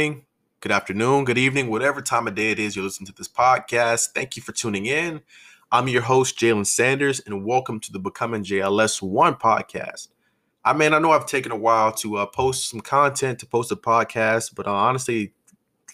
morning, good afternoon, good evening, whatever time of day it is you're listening to this podcast. Thank you for tuning in. I'm your host, Jalen Sanders, and welcome to the Becoming JLS One podcast. I mean, I know I've taken a while to uh, post some content, to post a podcast, but uh, honestly,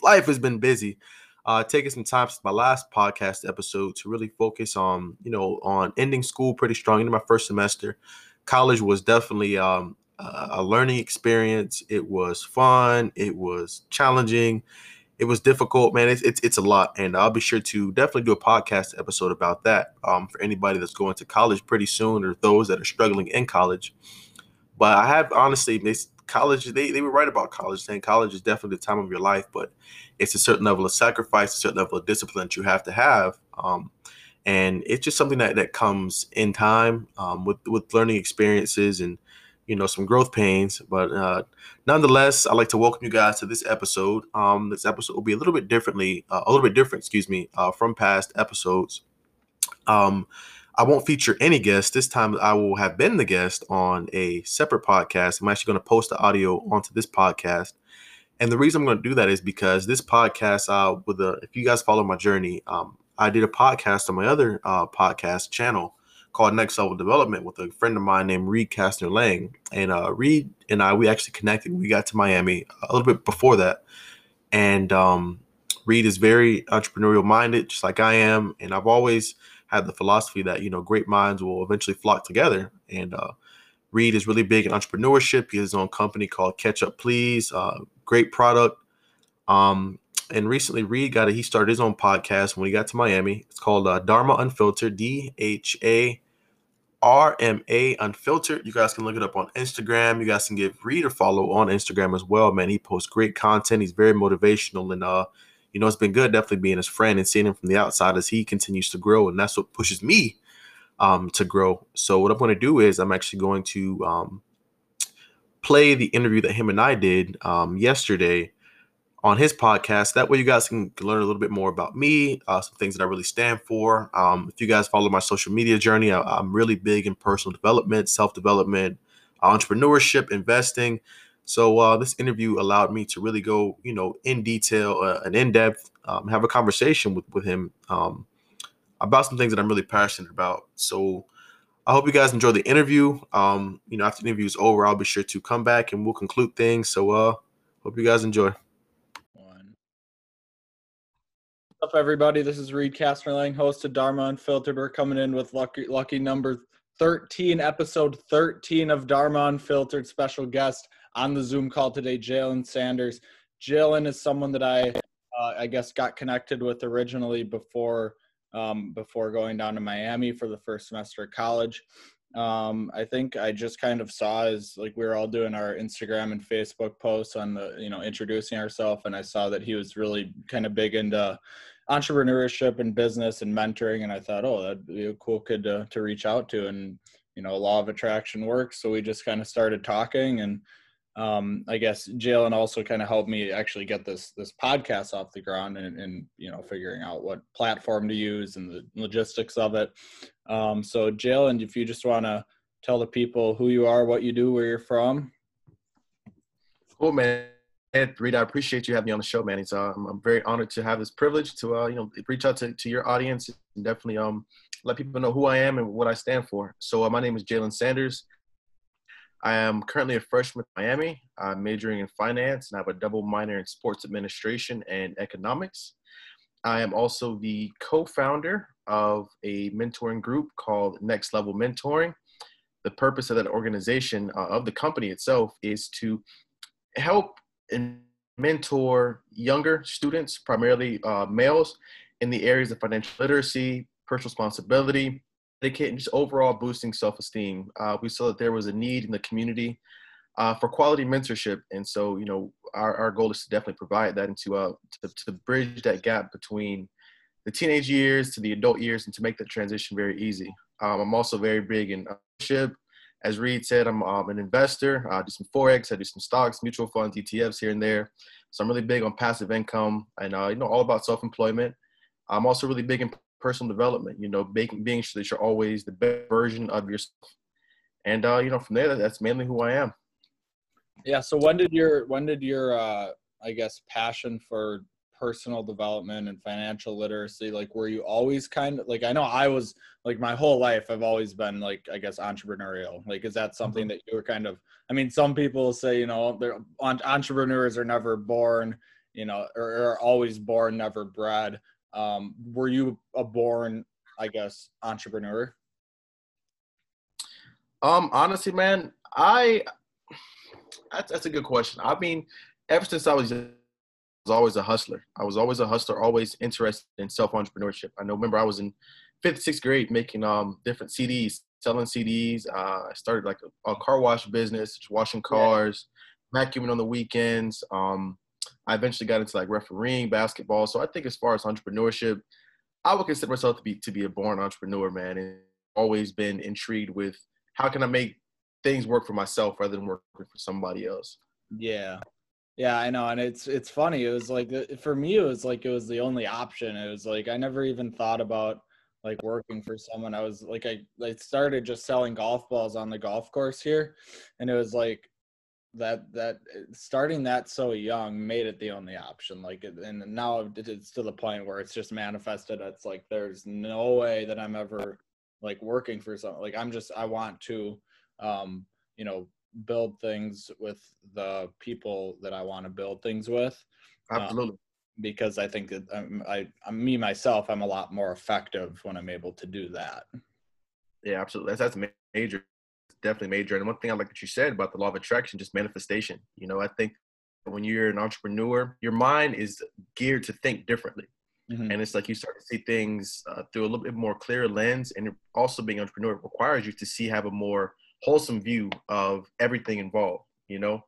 life has been busy. Uh, taking some time since my last podcast episode to really focus on, you know, on ending school pretty strong into my first semester. College was definitely um, a learning experience. It was fun. It was challenging it was difficult, man. It's, it's it's a lot, and I'll be sure to definitely do a podcast episode about that um, for anybody that's going to college pretty soon, or those that are struggling in college. But I have honestly, this college they they were right about college, saying college is definitely the time of your life, but it's a certain level of sacrifice, a certain level of discipline that you have to have. Um, and it's just something that, that comes in time um, with with learning experiences and you know some growth pains but uh, nonetheless i'd like to welcome you guys to this episode. Um, this episode will be a little bit differently uh, a little bit different excuse me uh, from past episodes. Um, i won't feature any guests. This time i will have been the guest on a separate podcast. I'm actually going to post the audio onto this podcast. And the reason i'm going to do that is because this podcast uh, with the if you guys follow my journey um, i did a podcast on my other uh, podcast channel called Next Level Development with a friend of mine named Reed Kastner Lang. And uh, Reed and I, we actually connected. We got to Miami a little bit before that. And um, Reed is very entrepreneurial minded, just like I am. And I've always had the philosophy that, you know, great minds will eventually flock together. And uh, Reed is really big in entrepreneurship. He has his own company called Catch Up Please, uh, great product. Um, and recently Reed got it. He started his own podcast when he got to Miami. It's called uh, Dharma Unfiltered, D H A RMA Unfiltered. You guys can look it up on Instagram. You guys can give Reed a follow on Instagram as well, man. He posts great content. He's very motivational and uh, you know, it's been good definitely being his friend and seeing him from the outside as he continues to grow. And that's what pushes me um to grow. So what I'm going to do is I'm actually going to um play the interview that him and I did um yesterday on his podcast. That way, you guys can learn a little bit more about me, uh, some things that I really stand for. Um, if you guys follow my social media journey, I, am really big in personal development, self development, entrepreneurship, investing. So uh, this interview allowed me to really go, you know, in detail uh, and in depth, um, have a conversation with with him um, about some things that I'm really passionate about. So. I hope you guys enjoy the interview. Um, you know, after the interview is over, I'll be sure to come back and we'll conclude things. So, uh, hope you guys enjoy. Up, everybody? This is Reed Kastner host of Dharma Unfiltered. We're coming in with lucky, lucky number 13, episode 13 of Dharma Unfiltered. Special guest on the Zoom call today, Jalen Sanders. Jalen is someone that I, uh, I guess, got connected with originally before, um, before going down to Miami for the first semester of college. Um, I think I just kind of saw as like we were all doing our Instagram and Facebook posts on the, you know, introducing ourselves, and I saw that he was really kind of big into entrepreneurship and business and mentoring, and I thought, oh, that'd be a cool kid to to reach out to, and you know, law of attraction works, so we just kind of started talking, and um, I guess Jalen also kind of helped me actually get this this podcast off the ground and, and you know figuring out what platform to use and the logistics of it. Um, so Jalen, if you just want to tell the people who you are, what you do, where you're from. Cool, man. Reed, I appreciate you having me on the show, man. It's, uh, I'm very honored to have this privilege to, uh, you know, reach out to, to your audience and definitely um, let people know who I am and what I stand for. So uh, my name is Jalen Sanders. I am currently a freshman at Miami. I'm majoring in finance and I have a double minor in sports administration and economics. I am also the co-founder of a mentoring group called Next Level Mentoring. The purpose of that organization, uh, of the company itself, is to help and mentor younger students, primarily uh, males, in the areas of financial literacy, personal responsibility, and just overall boosting self-esteem. Uh, we saw that there was a need in the community uh, for quality mentorship, and so you know our, our goal is to definitely provide that and to, uh, to, to bridge that gap between the teenage years to the adult years and to make that transition very easy. Um, I'm also very big in ownership, as Reed said, I'm um, an investor. I do some forex, I do some stocks, mutual funds, ETFs here and there. So I'm really big on passive income and uh, you know all about self-employment. I'm also really big in personal development. You know, being being sure that you're always the best version of yourself. And uh, you know, from there, that's mainly who I am. Yeah. So when did your when did your uh, I guess, passion for personal development and financial literacy? Like, were you always kind of like, I know I was like my whole life, I've always been like, I guess, entrepreneurial. Like, is that something mm-hmm. that you were kind of, I mean, some people say, you know, they're entrepreneurs are never born, you know, or are always born, never bred. Um, were you a born, I guess, entrepreneur? Um, honestly, man, I that's, that's a good question. I mean, ever since I was was always a hustler. I was always a hustler, always interested in self entrepreneurship. I know. Remember, I was in fifth, sixth grade making um different CDs, selling CDs. Uh, I started like a, a, car wash business, washing cars, yeah. vacuuming on the weekends. Um, I eventually got into like refereeing basketball. So I think as far as entrepreneurship, I would consider myself to be to be a born entrepreneur, man, and always been intrigued with how can I make things work for myself rather than working for somebody else. Yeah. Yeah, I know, and it's it's funny. It was like for me, it was like it was the only option. It was like I never even thought about like working for someone. I was like I I started just selling golf balls on the golf course here, and it was like that that starting that so young made it the only option. Like, and now it's to the point where it's just manifested. It's like there's no way that I'm ever like working for something. Like I'm just I want to, um, you know, build things with the people that I want to build things with. Um, Absolutely. Um, because I think that I'm, I, I'm me myself, I'm a lot more effective when I'm able to do that. Yeah, absolutely. That's, that's major. Definitely major. And one thing I like that you said about the law of attraction, just manifestation. You know, I think when you're an entrepreneur, your mind is geared to think differently. Mm-hmm. And it's like you start to see things uh, through a little bit more clear lens. And also being entrepreneur requires you to see, have a more wholesome view of everything involved, you know?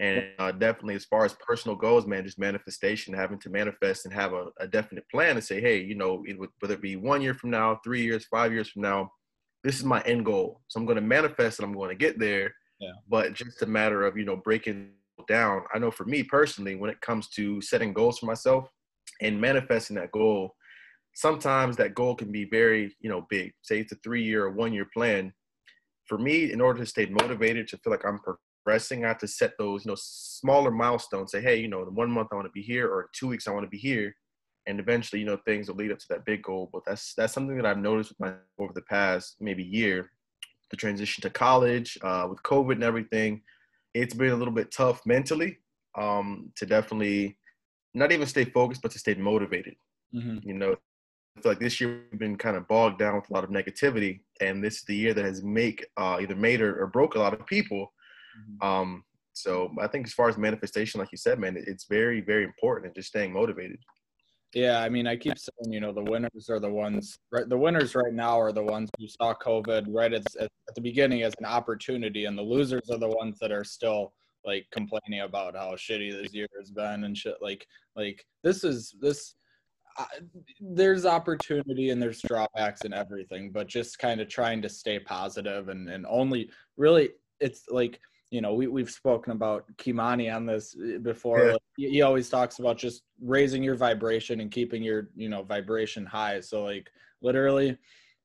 And uh, definitely, as far as personal goals, man, just manifestation, having to manifest and have a, a definite plan and say, hey, you know, it would, whether it be one year from now, three years, five years from now, this is my end goal. So I'm going to manifest and I'm going to get there. Yeah. But just a matter of, you know, breaking down. I know for me personally, when it comes to setting goals for myself and manifesting that goal, sometimes that goal can be very, you know, big. Say it's a three year or one year plan for me, in order to stay motivated, to feel like I'm progressing, I have to set those, you know, smaller milestones. Say, hey, you know, in one month I want to be here, or two weeks I want to be here, and eventually, you know, things will lead up to that big goal. But that's that's something that I've noticed with my over the past maybe year, the transition to college, uh, with COVID and everything. It's been a little bit tough mentally um, to definitely not even stay focused, but to stay motivated. Mm-hmm. You know, feel like this year we've been kind of bogged down with a lot of negativity, and this is the year that has make uh, either made or, or, broke a lot of people. Mm-hmm. Um, so I think as far as manifestation, like you said, man, it's very, very important and just staying motivated. Yeah, I mean, I keep saying, you know, the winners are the ones. Right, the winners right now are the ones who saw COVID right at, at the beginning as an opportunity, and the losers are the ones that are still like complaining about how shitty this year has been and shit. Like, like this is this there's opportunity and there's drawbacks and everything, but just kind of trying to stay positive and, and only really it's like, you know, we, we've spoken about Kimani on this eh, before. Yeah. Like, he always talks about just raising your vibration and keeping your, you know, vibration high. So like literally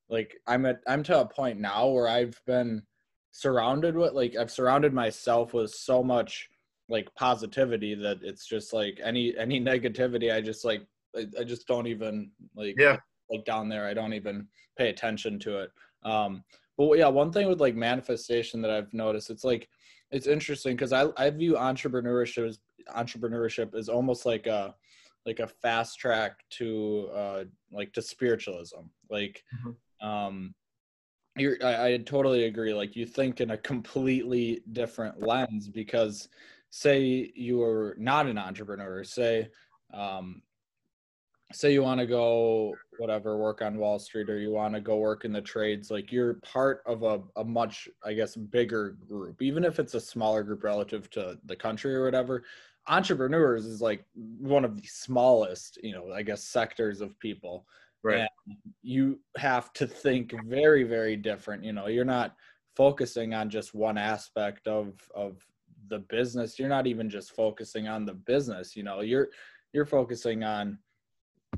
like I'm at, I'm to a point now where I've been surrounded with like, I've surrounded myself with so much like positivity that it's just like any, any negativity. I just like I, I just don't even like yeah like down there. I don't even pay attention to it. Um, but yeah, one thing with like manifestation that I've noticed, it's like it's interesting because I I view entrepreneurship as entrepreneurship is almost like a like a fast track to uh like to spiritualism. Like mm-hmm. um you're I, I totally agree. Like you think in a completely different lens because say you are not an entrepreneur, say um say you want to go whatever work on wall street or you want to go work in the trades like you're part of a, a much i guess bigger group even if it's a smaller group relative to the country or whatever entrepreneurs is like one of the smallest you know i guess sectors of people. Right. And you have to think very very different you know you're not focusing on just one aspect of of the business you're not even just focusing on the business you know you're you're focusing on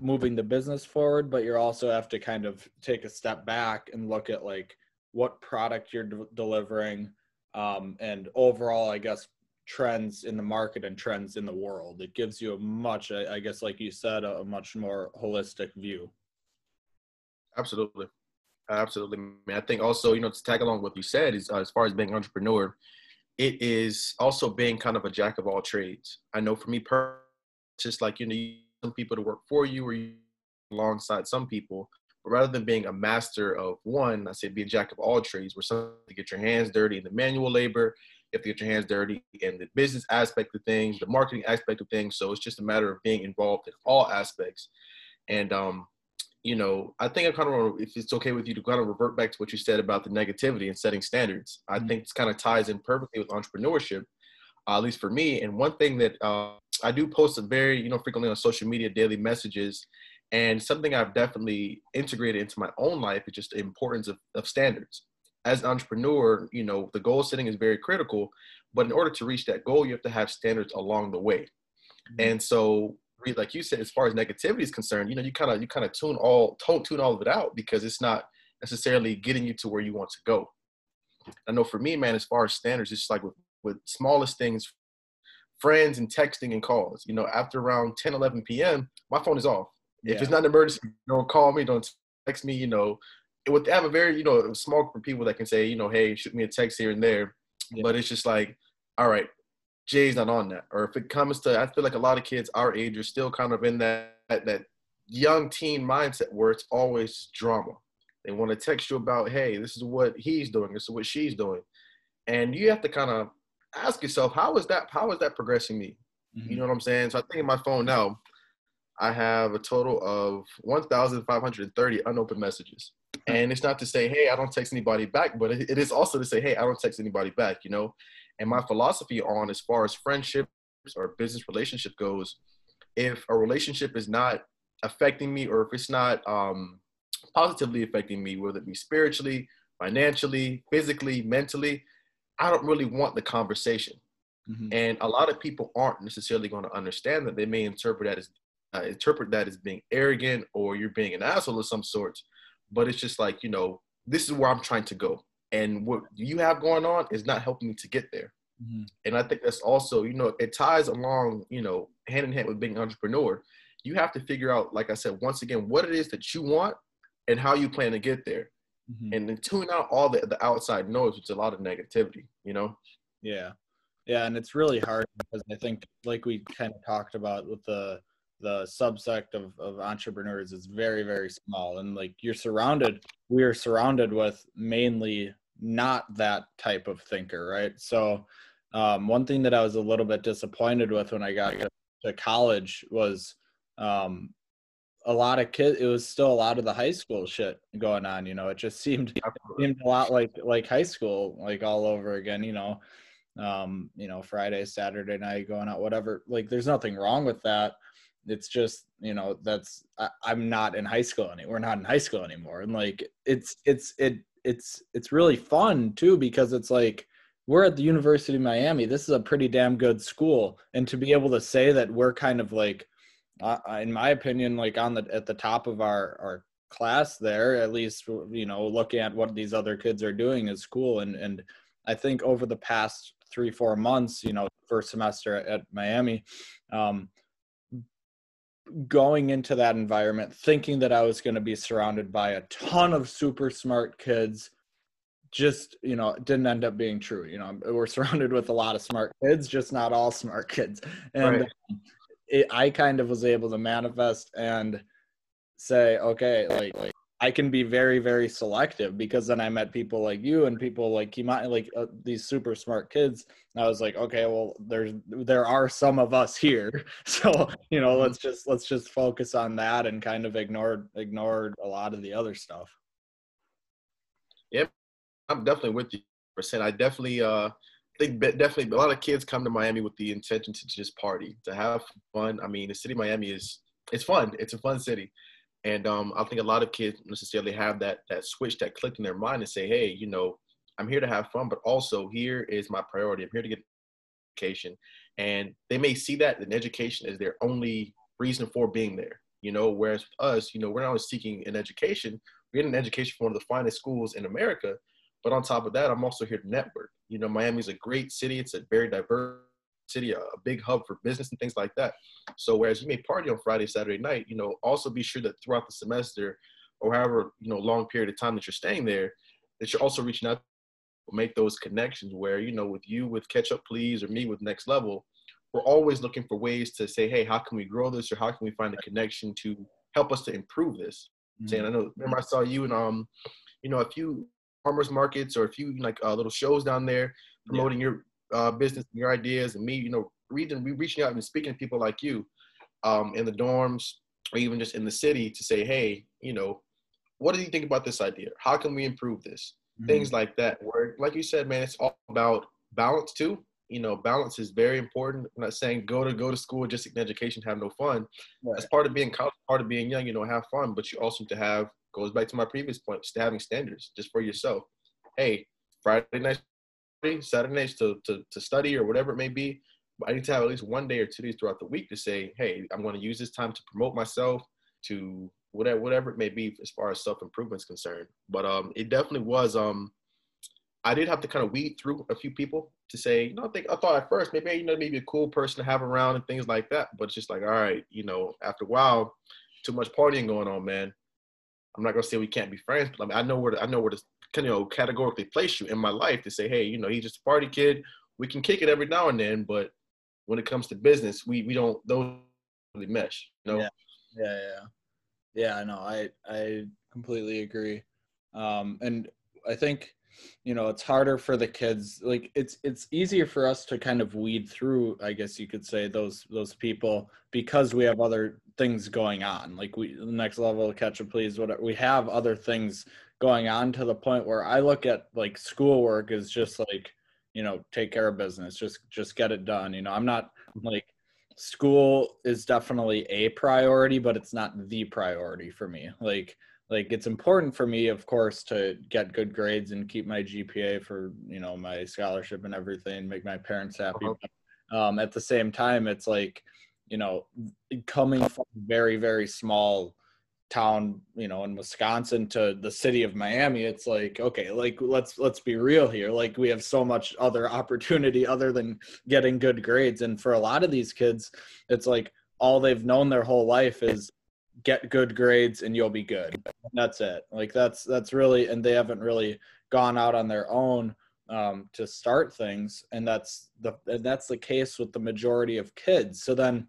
moving the business forward, but you also have to kind of take a step back and look at like what product you're de- delivering um, and overall, I guess, trends in the market and trends in the world. It gives you a much, I guess, like you said, a, much more holistic view. Absolutely. Absolutely. I think also, you know, to tag along what you said is uh, as far as being an entrepreneur, it is also being kind of a jack of all trades. I know for me, per just like you need some people to work for you or you alongside some people, but rather than being a master of one, I say be a jack of all trades, where some to get your hands dirty in the manual labor, you have to get your hands dirty in the business aspect of things, the marketing aspect of things. So it's just a matter of being involved in all aspects. And um, you know, I think I kind of, want if it's okay with you to kind of revert back to what you said about the negativity and setting standards. I mm-hmm. think this kind of ties in perfectly with entrepreneurship, uh, at least for me. And one thing that uh, I do post a very, you know, frequently on social media, daily messages, and something I've definitely integrated into my own life is just the importance of, of standards. As an entrepreneur, you know, the goal setting is very critical, but in order to reach that goal, you have to have standards along the way. Mm-hmm. And so like you said, as far as negativity is concerned, you know, you kind of you kind of tune all tone tune all of it out because it's not necessarily getting you to where you want to go. I know for me, man, as far as standards, it's like with, with smallest things, friends and texting and calls. You know, after around 10, 11 p.m., my phone is off. Yeah. If it's not an emergency, don't call me, don't text me. You know, it would have a very you know small group of people that can say, you know, hey, shoot me a text here and there. Yeah. But it's just like, all right, Jay's not on that. Or if it comes to, I feel like a lot of kids our age are still kind of in that that young teen mindset where it's always drama. They want to text you about, hey, this is what he's doing, this is what she's doing, and you have to kind of ask yourself, how is that? How is that progressing me? Mm-hmm. You know what I'm saying? So I think in my phone now, I have a total of 1,530 unopened messages. And it's not to say, hey, I don't text anybody back, but it is also to say, hey, I don't text anybody back, you know? And my philosophy on as far as friendships or business relationship goes, if a relationship is not affecting me or if it's not um, positively affecting me, whether it be spiritually, financially, physically, mentally, I don't really want the conversation. Mm-hmm. And a lot of people aren't necessarily going to understand that. They may interpret that as uh, interpret that as being arrogant or you're being an asshole of some sort. But it's just like you know, this is where I'm trying to go and what you have going on is not helping me to get there. Mm-hmm. And I think that's also, you know, it ties along, you know, hand in hand with being an entrepreneur. You have to figure out, like I said, once again, what it is that you want and how you plan to get there. Mm-hmm. And then tune out all the, the outside noise, which is a lot of negativity, you know? Yeah. Yeah. And it's really hard because I think, like we kind of talked about with the, the subsect of, of entrepreneurs is very very small and like you're surrounded we are surrounded with mainly not that type of thinker right so um, one thing that i was a little bit disappointed with when i got to college was um, a lot of kids it was still a lot of the high school shit going on you know it just seemed it seemed a lot like like high school like all over again you know um you know friday saturday night going out whatever like there's nothing wrong with that. It's just you know that's I, i'm not in high school anymore we're not in high school anymore and like it's it's it it's it's really fun too because it's like we're at the university of miami this is a pretty damn good school and to be able to say that we're kind of like uh, in my opinion like on the at the top of our our class there at least you know looking at what these other kids are doing is cool. And and i think over the past three four months you know first semester at, at miami um going into that environment thinking that I was going to be surrounded by a ton of super smart kids just you know didn't end up being true you know. We're surrounded with a lot of smart kids just not all smart kids. And right. It, i kind of was able to manifest and say okay like, like I can be very, very selective because then I met people like you and people like Kimani, like uh, these super smart kids. And I was like, okay, well, there's there are some of us here, so you know, let's mm-hmm. just let's just focus on that and kind of ignored ignored a lot of the other stuff. Yep, I'm definitely with you. Percent. I definitely uh think definitely a lot of kids come to Miami with the intention to just party, to have fun. I mean, the city of Miami is it's fun. It's a fun city and um, I think a lot of kids necessarily have that that switch that clicked in their mind and say, hey, you know, I'm here to have fun, but also here is my priority. I'm here to get education. And they may see that an education is their only reason for being there. You know, whereas with us, you know, we're not only seeking an education, we're getting an education from one of the finest schools in America. But on top of that, I'm also here to network. You know, Miami's a great city. It's a very diverse city, a, big hub for business and things like that. So whereas you may party on Friday, Saturday night, you know, also be sure that throughout the semester or however you know long period of time that you're staying there, that you're also reaching out to make those connections where you know with you with catch up please or me with next level we're always looking for ways to say hey how can we grow this or how can we find a connection to help us to improve this mm-hmm. saying i know remember i saw you and um you know a few farmers markets or a few like uh, little shows down there promoting yeah. your uh, business and your ideas and me you know reading reaching out and speaking to people like you um, in the dorms or even just in the city to say hey you know what do you think about this idea how can we improve this mm-hmm. things like that. Where, like you said, man, it's all about balance too. You know, balance is very important. I'm not saying go to go to school just an education, have no fun. Right. That's part of being college, part of being young. You know, have fun, but you also need to have goes back to my previous point, having standards just for yourself. Hey, Friday night, Saturday nights to, to to study or whatever it may be. I need to have at least one day or two days throughout the week to say, hey, I'm going to use this time to promote myself, to whatever whatever it may be as far as self improvement is concerned. But um, it definitely was um, I did have to kind of weed through a few people to say, you know, I think I thought at first maybe you know maybe a cool person to have around and things like that. But it's just like, all right, you know, after a while, too much partying going on, man. I'm not gonna say we can't be friends, but I, mean, I know where to, I know where to you know categorically place you in my life to say, hey, you know, he's just a party kid. We can kick it every now and then, but when it comes to business, we we don't those really mesh. You know? Yeah, yeah, yeah. Yeah, no, I I completely agree. Um, and I think you know it's harder for the kids like it's it's easier for us to kind of weed through i guess you could say those those people because we have other things going on like we the next level catch up please whatever we have other things going on to the point where i look at like schoolwork is just like you know take care of business just just get it done you know i'm not like school is definitely a priority, but it's not the priority for me. Like like it's important for me of course to get good grades and keep my gpa for you know my scholarship and everything make my parents happy. Uh-huh. um, at the same time it's like you know coming from very very small town you know in wisconsin to the city of miami it's like okay like let's let's be real here. Like we have so much other opportunity other than getting good grades. And for a lot of these kids it's like all they've known their whole life is get good grades and you'll be good that's it like that's that's really and they haven't really gone out on their own um, to start things and that's the and that's the case with the majority of kids so then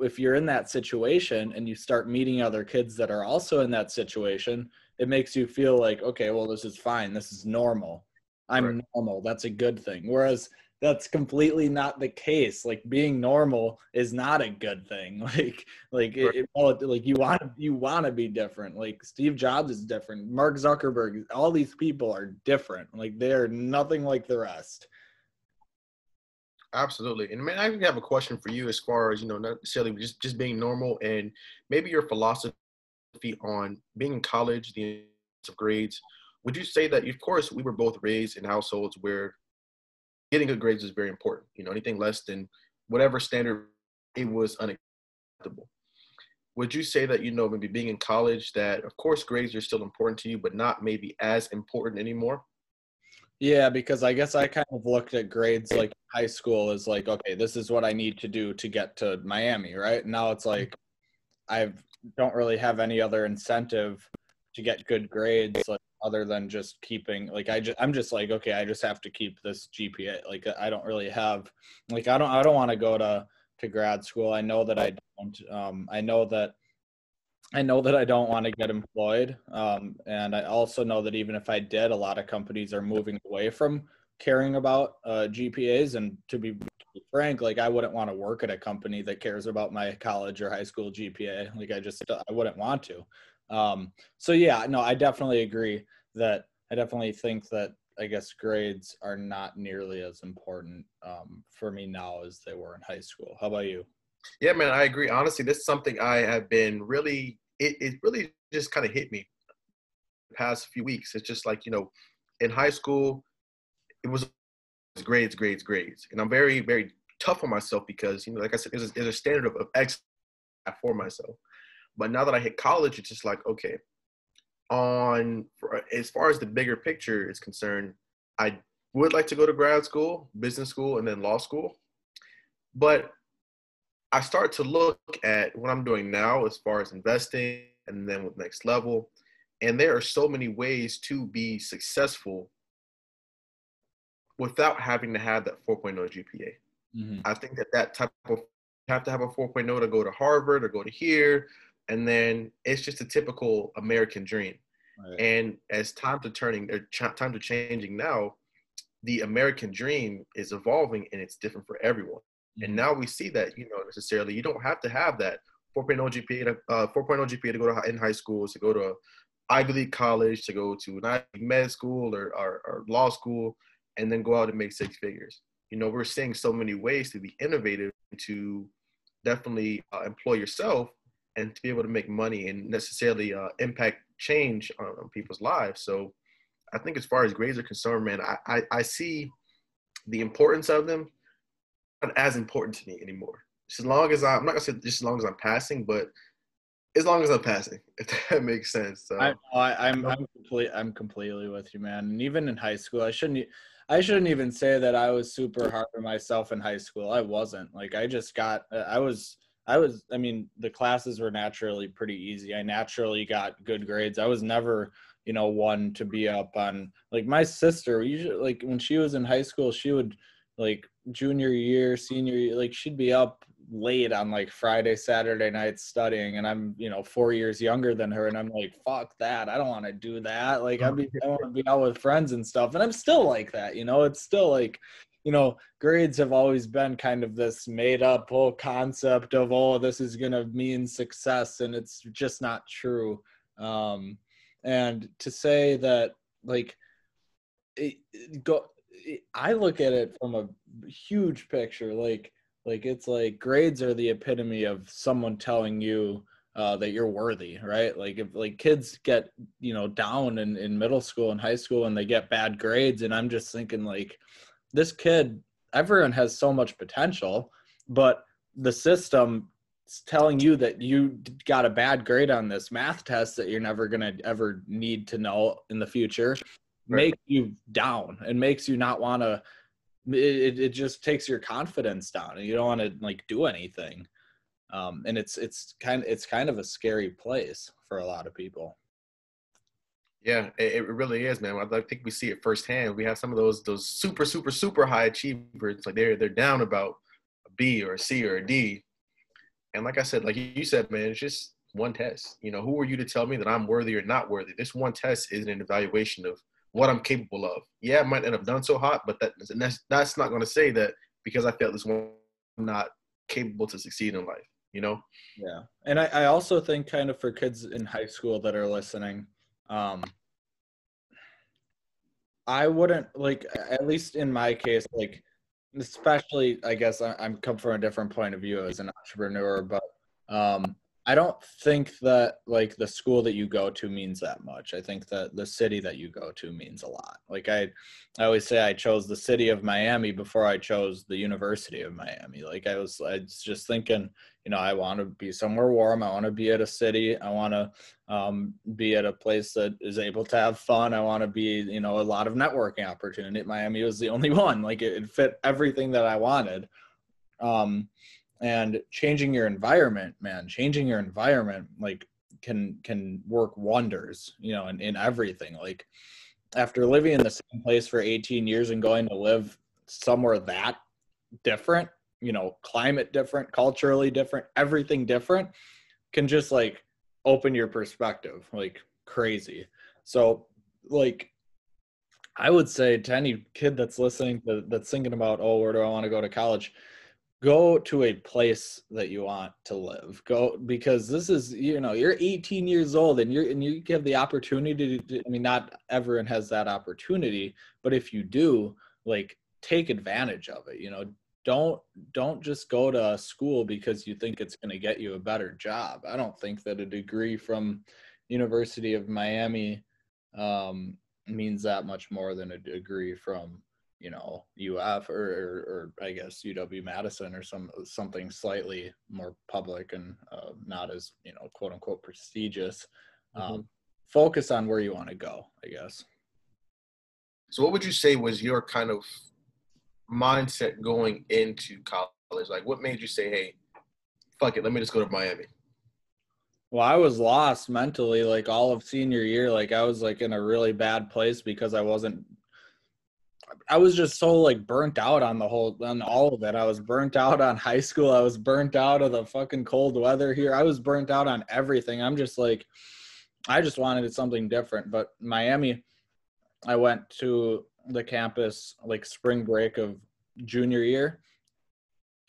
if you're in that situation and you start meeting other kids that are also in that situation, it makes you feel like, okay, well, this is fine. This is normal. I'm right. normal. That's a good thing. Whereas that's completely not the case. Like being normal is not a good thing. Like, like, it, like you want you want to be different. Like Steve Jobs is different. Mark Zuckerberg. All these people are different. Like they are nothing like the rest. Absolutely. And man, I even have a question for you as far as, you know, not necessarily just, just being normal and maybe your philosophy on being in college, the grades. Would you say that, of course, we were both raised in households where getting good grades is very important. You know, anything less than whatever standard, it was unacceptable. Would you say that, you know, maybe being in college, that of course grades are still important to you, but not maybe as important anymore? Yeah, because I guess I kind of looked at grades like high school as like, okay, this is what I need to do to get to Miami, right? Now it's like I don't really have any other incentive to get good grades like other than just keeping like I just I'm just like, okay, I just have to keep this GPA. Like I don't really have like I don't I don't want to go to to grad school. I know that I don't um I know that I know that I don't want to get employed. Um, and I also know that even if I did, a lot of companies are moving away from caring about uh, GPAs. And to be frank, like I wouldn't want to work at a company that cares about my college or high school GPA. Like I just, I wouldn't want to. Um, so yeah, no, I definitely agree that I definitely think that I guess grades are not nearly as important um, for me now as they were in high school. How about you? Yeah, man, I agree. Honestly, this is something I have been really, it, it really just kind of hit me the past few weeks. It's just like, you know, in high school, it was grades, grades, grades. And I'm very, very tough on myself because, you know, like I said, there's a, there's a standard of, of excellence for myself. But now that I hit college, it's just like, okay, on as far as the bigger picture is concerned, I would like to go to grad school, business school, and then law school. But I start to look at what I'm doing now as far as investing and then with next level. And there are so many ways to be successful without having to have that 4.0 GPA. Mm-hmm. I think that that type of have to have a 4.0 to go to Harvard or go to here, and then it's just a typical American dream. Right. And as times are turning, or times are changing now, the American dream is evolving and it's different for everyone. Mm-hmm. And now we see that you know necessarily you don't have to have that 4.0 GPA to, uh, 4.0 GPA to go to in high school to go to Ivy League college to go to an Ivy med school or, or, or law school and then go out and make six figures. You know, we're seeing so many ways to be innovative to definitely uh, employ yourself and to be able to make money and necessarily uh, impact change on, on, people's lives. So I think as far as grades are concerned, man, I, I, I see the importance of them not as important to me anymore. Just as long as I, I'm not gonna say just as long as I'm passing, but as long as I'm passing, if that makes sense. So. I, I, I'm, I'm complete, I'm completely with you, man. And even in high school, I shouldn't, I shouldn't even say that I was super hard on myself in high school. I wasn't. Like I just got I was I was I mean the classes were naturally pretty easy. I naturally got good grades. I was never, you know, one to be up on like my sister, usually like when she was in high school, she would like junior year, senior year, like she'd be up late on like Friday, Saturday nights studying, and I'm you know four years younger than her, and I'm like, fuck that, I don't want to do that. Like I'd be I want to be out with friends and stuff, and I'm still like that. You know, it's still like, you know, grades have always been kind of this made up whole concept of oh, this is gonna mean success, and it's just not true. Um, and to say that like it, it go I look at it from a huge picture. Like like it's like grades are the epitome of someone telling you uh, that you're worthy, right? Like if like kids get you know down in, in middle school and high school and they get bad grades, and I'm just thinking like this kid, everyone has so much potential, but the system is telling you that you got a bad grade on this math test that you're never gonna ever need to know in the future, right. makes you down and makes you not want to it, it just takes your confidence down and you don't want to like do anything um, and it's it's kind of it's kind of a scary place for a lot of people yeah it, really is man i think we see it firsthand we have some of those those super super super high achievers like they're they're down about a b or a c or a d and like i said like you said man it's just one test you know who are you to tell me that i'm worthy or not worthy this one test is an evaluation of what I'm capable of. Yeah, I might end up done so hot, but that that's, that's not going to say that because I failed this one, I'm not capable to succeed in life. You know? Yeah, and I, I also think kind of for kids in high school that are listening, um, I wouldn't like at least in my case, like especially I guess I, I'm come from a different point of view as an entrepreneur, but um, I don't think that like the school that you go to means that much. I think that the city that you go to means a lot. Like I, I always say I chose the city of Miami before I chose the University of Miami. Like I was, I was just thinking, you know, I want to be somewhere warm. I want to be at a city. I want to um, be at a place that is able to have fun. I want to be, you know, a lot of networking opportunity. Miami was the only one. Like it, it fit everything that I wanted. Um, and changing your environment man changing your environment like can can work wonders you know in, in everything. Like after living in the same place for 18 years and going to live somewhere that different you know climate different culturally different everything different can just like open your perspective like crazy. So like i would say to any kid that's listening to, that's thinking about oh where do i want to go to college go to a place that you want to live. Go because this is you know you're 18 years old and you're and you have the opportunity to i mean not everyone has that opportunity but if you do like take advantage of it you know? Don't don't just go to school because you think it's going to get you a better job. I don't think that a degree from university of miami um, means that much more than a degree from you know UF or, or, or, I guess UW Madison or some something slightly more public and uh, not as you know quote unquote prestigious. Mm-hmm. Um, focus on where you want to go, I guess. So, what would you say was your kind of mindset going into college? college? Like, what made you say, "Hey, fuck it, let me just go to Miami"? Well, I was lost mentally like all of senior year. Like I was like in a really bad place because I wasn't I was just so like burnt out on the whole on all of it. I was burnt out on high school. I was burnt out of the fucking cold weather here. I was burnt out on everything. I'm just like I just wanted something different. But Miami, I went to the campus like spring break of junior year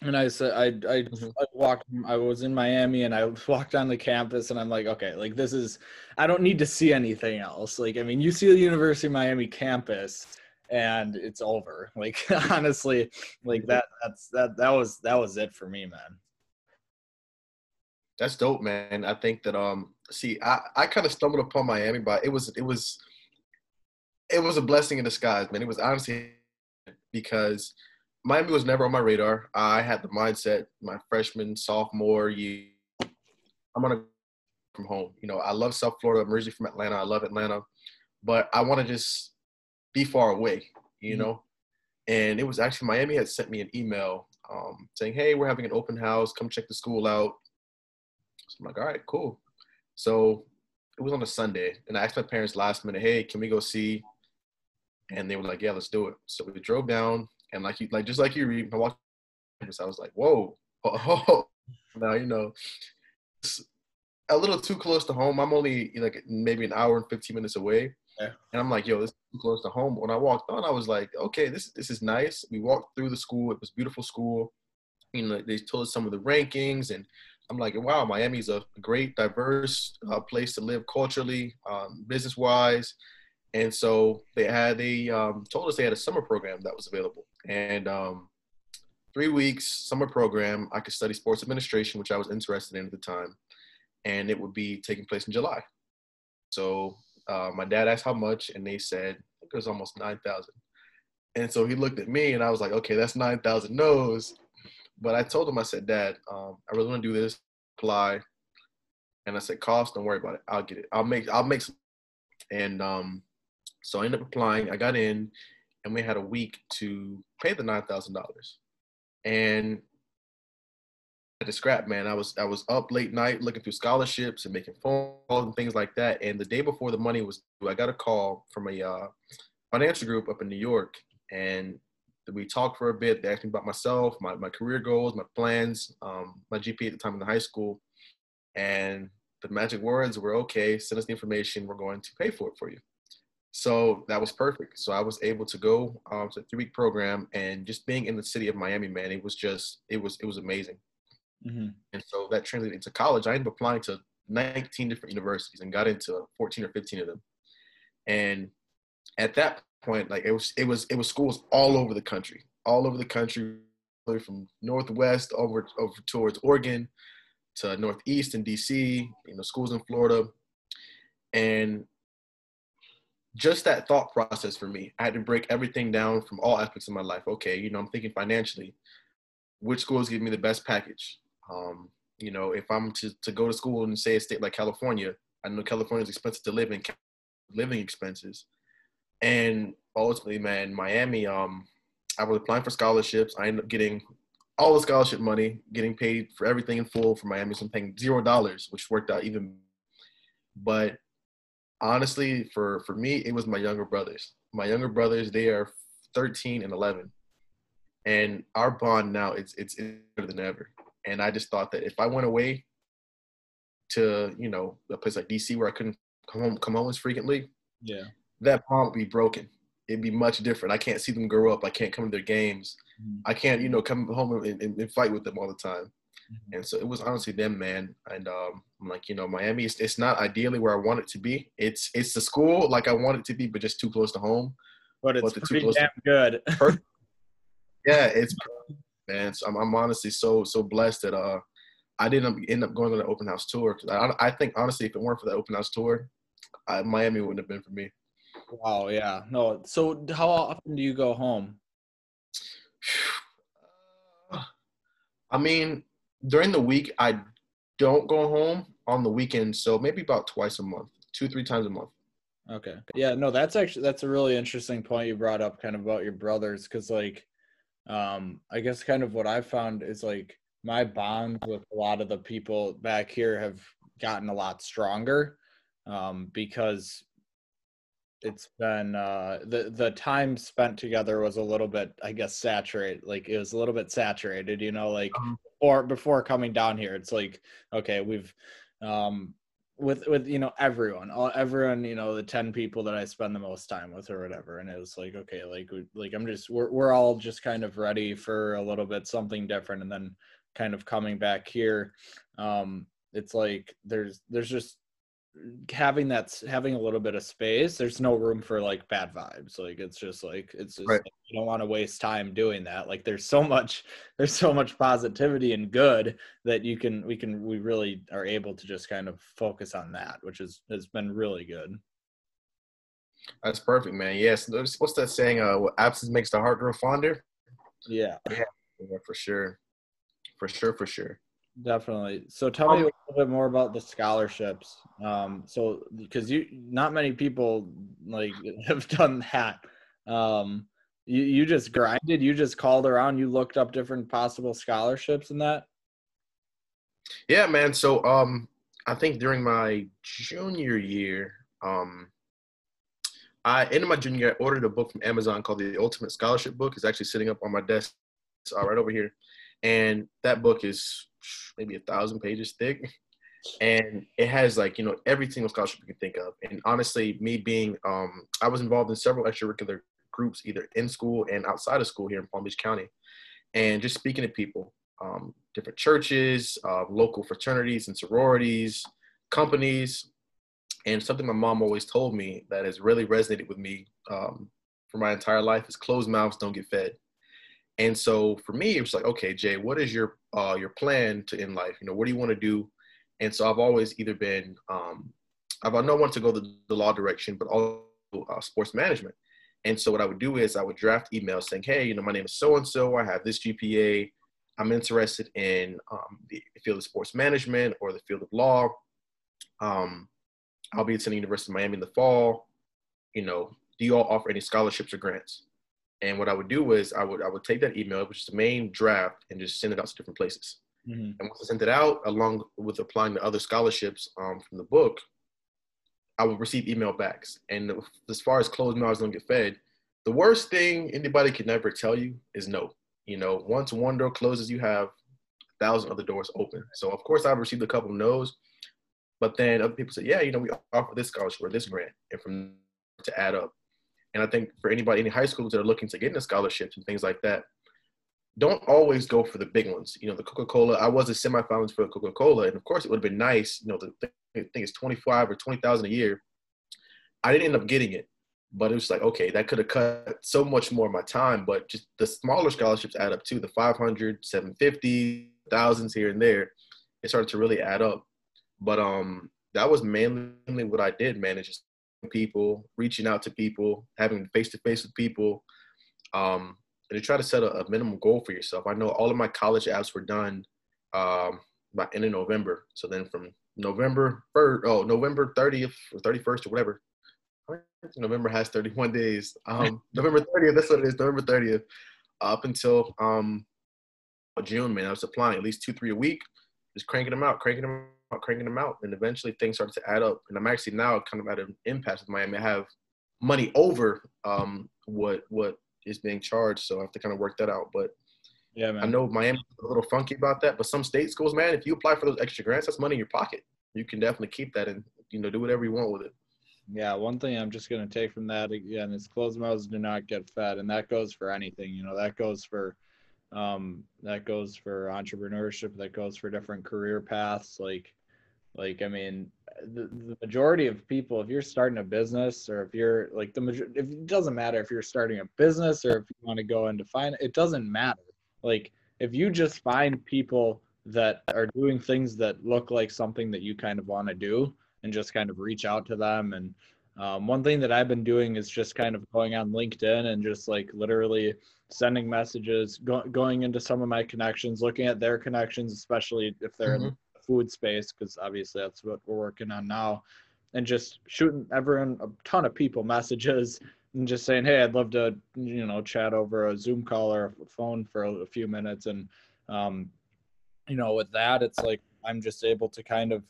and I said I I, Mhm. I walked I was in Miami and I walked on the campus and I'm like okay like this is I don't need to see anything else like I mean you see the University of Miami campus and it's over like honestly like that that's that that was that was it for me man That's dope, man. I think that um see I, I kind of stumbled upon Miami, but it was it was it was a blessing in disguise, man. It was honestly because Miami was never on my radar. I had the mindset my freshman, sophomore year, I'm gonna from home. You know, I love South Florida. I'm originally from Atlanta. I love Atlanta, but I want to just be far away. You Mhm. know, and it was actually Miami had sent me an email um, saying, "Hey, we're having an open house. Come check the school out." So I'm like, "All right, cool." So it was on a Sunday, and I asked my parents last minute, "Hey, can we go see?" And they were like, "Yeah, let's do it." So we drove down, and like you, like just like you Reed, I walked. I was like, "Whoa!" Oh, now you know, it's a little too close to home. I'm only like maybe an hour and 15 minutes away. Yeah. And I'm like, yo, this is too close to home. When I walked on, I was like, okay, this this is nice. We walked through the school. It was beautiful school. You know, they told us some of the rankings, and I'm like, wow, Miami's a great, diverse uh, place to live culturally, um, business wise. And so they had they um, told us they had a summer program that was available, and um, three weeks summer program. I could study sports administration, which I was interested in at the time, and it would be taking place in July. So uh, my dad asked how much, and they said it was almost nine thousand. And so he looked at me, and I was like, okay, that's nine thousand no's. But I told him, I said, Dad, um, I really want to do this. Apply. And I said, cost, don't worry about it. I'll get it. I'll make. I'll make. Some. And um, so I ended up applying. I got in, and we had a week to pay the nine thousand dollars. And the scrap man. I was I was up late night looking through scholarships and making phone calls and things like that. And the day before the money was due, I got a call from a uh, financial group up in New York, and we talked for a bit. They asked me about myself, my my career goals, my plans, um, my GPA at the time in the high school, and the magic words were okay. Send us the information. We're going to pay for it for you. So that was perfect. So I was able to go um, to a three week program, and just being in the city of Miami, man, it was just it was it was amazing. Mm-hmm. And so that translated into college. I ended up applying to 19 different universities and got into 14 or 15 of them. And at that point, like it was, it was, it was schools all over the country, all over the country, from northwest over over towards Oregon to northeast in DC. You know, schools in Florida, and just that thought process for me, I had to break everything down from all aspects of my life. Okay, you know, I'm thinking financially, which schools give me the best package? Um, you know, if I'm to, to go to school in say a state like California, I know California is expensive to live in, living expenses, and ultimately, man, Miami. Um, I was applying for scholarships. I ended up getting all the scholarship money, getting paid for everything in full for Miami. So I'm paying zero dollars, which worked out even. But honestly, for for me, it was my younger brothers. My younger brothers, they are 13 and 11, and our bond now it's it's better than ever. And I just thought that if I went away to you know a place like DC where I couldn't come home come home as frequently, yeah that bond would be broken. It'd be much different. I can't see them grow up. I can't come to their games. Mhm. I can't you know come home and, and, and fight with them all the time. Mhm. And so it was honestly them, man. And um, I'm like, you know, Miami is it's not ideally where I want it to be. It's it's the school like I want it to be, but just too close to home. but it's But pretty close to- damn good Yeah, it's man. So I'm, I'm honestly so so blessed that uh I didn't end up going on the open house tour because I I think honestly if it weren't for that open house tour, I, Miami wouldn't have been for me. wow yeah no so how often do you go home I mean, during the week I don't go home. On the weekend, so maybe about twice a month, two three times a month. Okay. Yeah, no, that's actually that's a really interesting point you brought up kind of about your brothers cuz like um, I guess kind of what I found is like my bond with a lot of the people back here have gotten a lot stronger um, because it's been uh, the the time spent together was a little bit I guess saturated like it was a little bit saturated you know like Um, or before coming down here it's like okay we've um with with you know everyone all everyone you know the 10 people that i spend the most time with or whatever and it was like okay like we, like i'm just we're, we're all just kind of ready for a little bit something different and then kind of coming back here. Um it's like there's there's just having that having a little bit of space there's no room for like bad vibes like it's just like it's just Right. like, you don't want to waste time doing that like there's so much there's so much positivity and good that you can we can we really are able to just kind of focus on that which is has been really good That's perfect, man. Yes. what's that saying? Uh, absence makes the heart grow fonder. yeah Yeah, for sure. For sure. For sure. Definitely so tell me a little bit more about the scholarships um so because you not many people like have done that um you, you just grinded you just called around you looked up different possible scholarships and that Yeah, man. So um I think during my junior year, um I ended my junior year, I ordered a book from Amazon called The Ultimate Scholarship Book. It's actually sitting up on my desk uh, right over here. And that book is maybe a thousand pages thick. And it has like, you know, every single scholarship you can think of. And honestly, me being um I was involved in several extracurricular groups either in school and outside of school here in Palm Beach County. And just speaking to people, um, different churches, uh, local fraternities and sororities, companies, and something my mom always told me that has really resonated with me um, for my entire life is closed mouths don't get fed. And so for me, it was like, okay, Jay, what is your uh, your plan to in life? You know, what do you want to do? And so I've always either been, um, I've I know want to go the, the law direction, but also uh, sports management. And so what I would do is I would draft emails saying, hey, you know, my name is so and so. I have this GPA. I'm interested in um, the field of sports management or the field of law. Um, I'll be attending the University of Miami in the fall. You know, do you all offer any scholarships or grants? And what I would do is I would I would take that email, which is the main draft, and just send it out to different places. Mhm. And once I sent it out, along with applying to other scholarships um, from the book, I would receive email backs. And as far as closed mouths don't get fed, the worst thing anybody can never tell you is no. You know, once one door closes, you have a thousand other doors open. So of course, I've received a couple of no's, but then other people say, yeah, you know, we offer this scholarship or this grant, and from to add up. And I think for anybody, any high schools that are looking to get into scholarships and things like that, don't always go for the big ones. You know, the Coca Cola. I was a semifinalist for the Coca Cola, and of course, it would have been nice. You know, the thing, I think it's twenty five or twenty thousand a year. I didn't end up getting it, but it was like, okay, that could have cut so much more of my time. But just the smaller scholarships add up too. The 500, 750, thousands here and there. It started to really add up. But um, that was mainly what I did, man. People, reaching out to people, having face to face with people. Um, and to try to set a, a minimum goal for yourself. I know all of my college apps were done um, by end of November. So then from November first, oh November 30th or 31st or whatever. November has 31 days. Um, November 30th, that's what it is. November 30th, up until um, June, man. I was applying at least two, three a week, just cranking them out, cranking them cranking them out, and eventually things started to add up. And I'm actually now kind of at an impasse with Miami. I have money over um, what what is being charged, so I have to kind of work that out. But yeah man I know Miami's a little funky about that, but some state schools, man, if you apply for those extra grants, that's money in your pocket. You can definitely keep that and you know do whatever you want with it. Yeah, one thing I'm just going to take from that again is closed mouths do not get fed, and that goes for anything. You know, that goes for um, that goes for entrepreneurship, that goes for different career paths. Like, like I mean, the, the majority of people, if you're starting a business or if you're like the major, if it doesn't matter if you're starting a business or if you want to go into finance, it doesn't matter. Like, if you just find people that are doing things that look like something that you kind of want to do and just kind of reach out to them. And um, one thing that I've been doing is just kind of going on LinkedIn and just like literally sending messages, go, going into some of my connections, looking at their connections, especially if they're in the food space, because obviously that's what we're working on now, and just shooting everyone a ton of people messages and just saying, hey, I'd love to, you know, chat over a Zoom call or a phone for a, few minutes. And, um, you know, with that, it's like I'm just able to kind of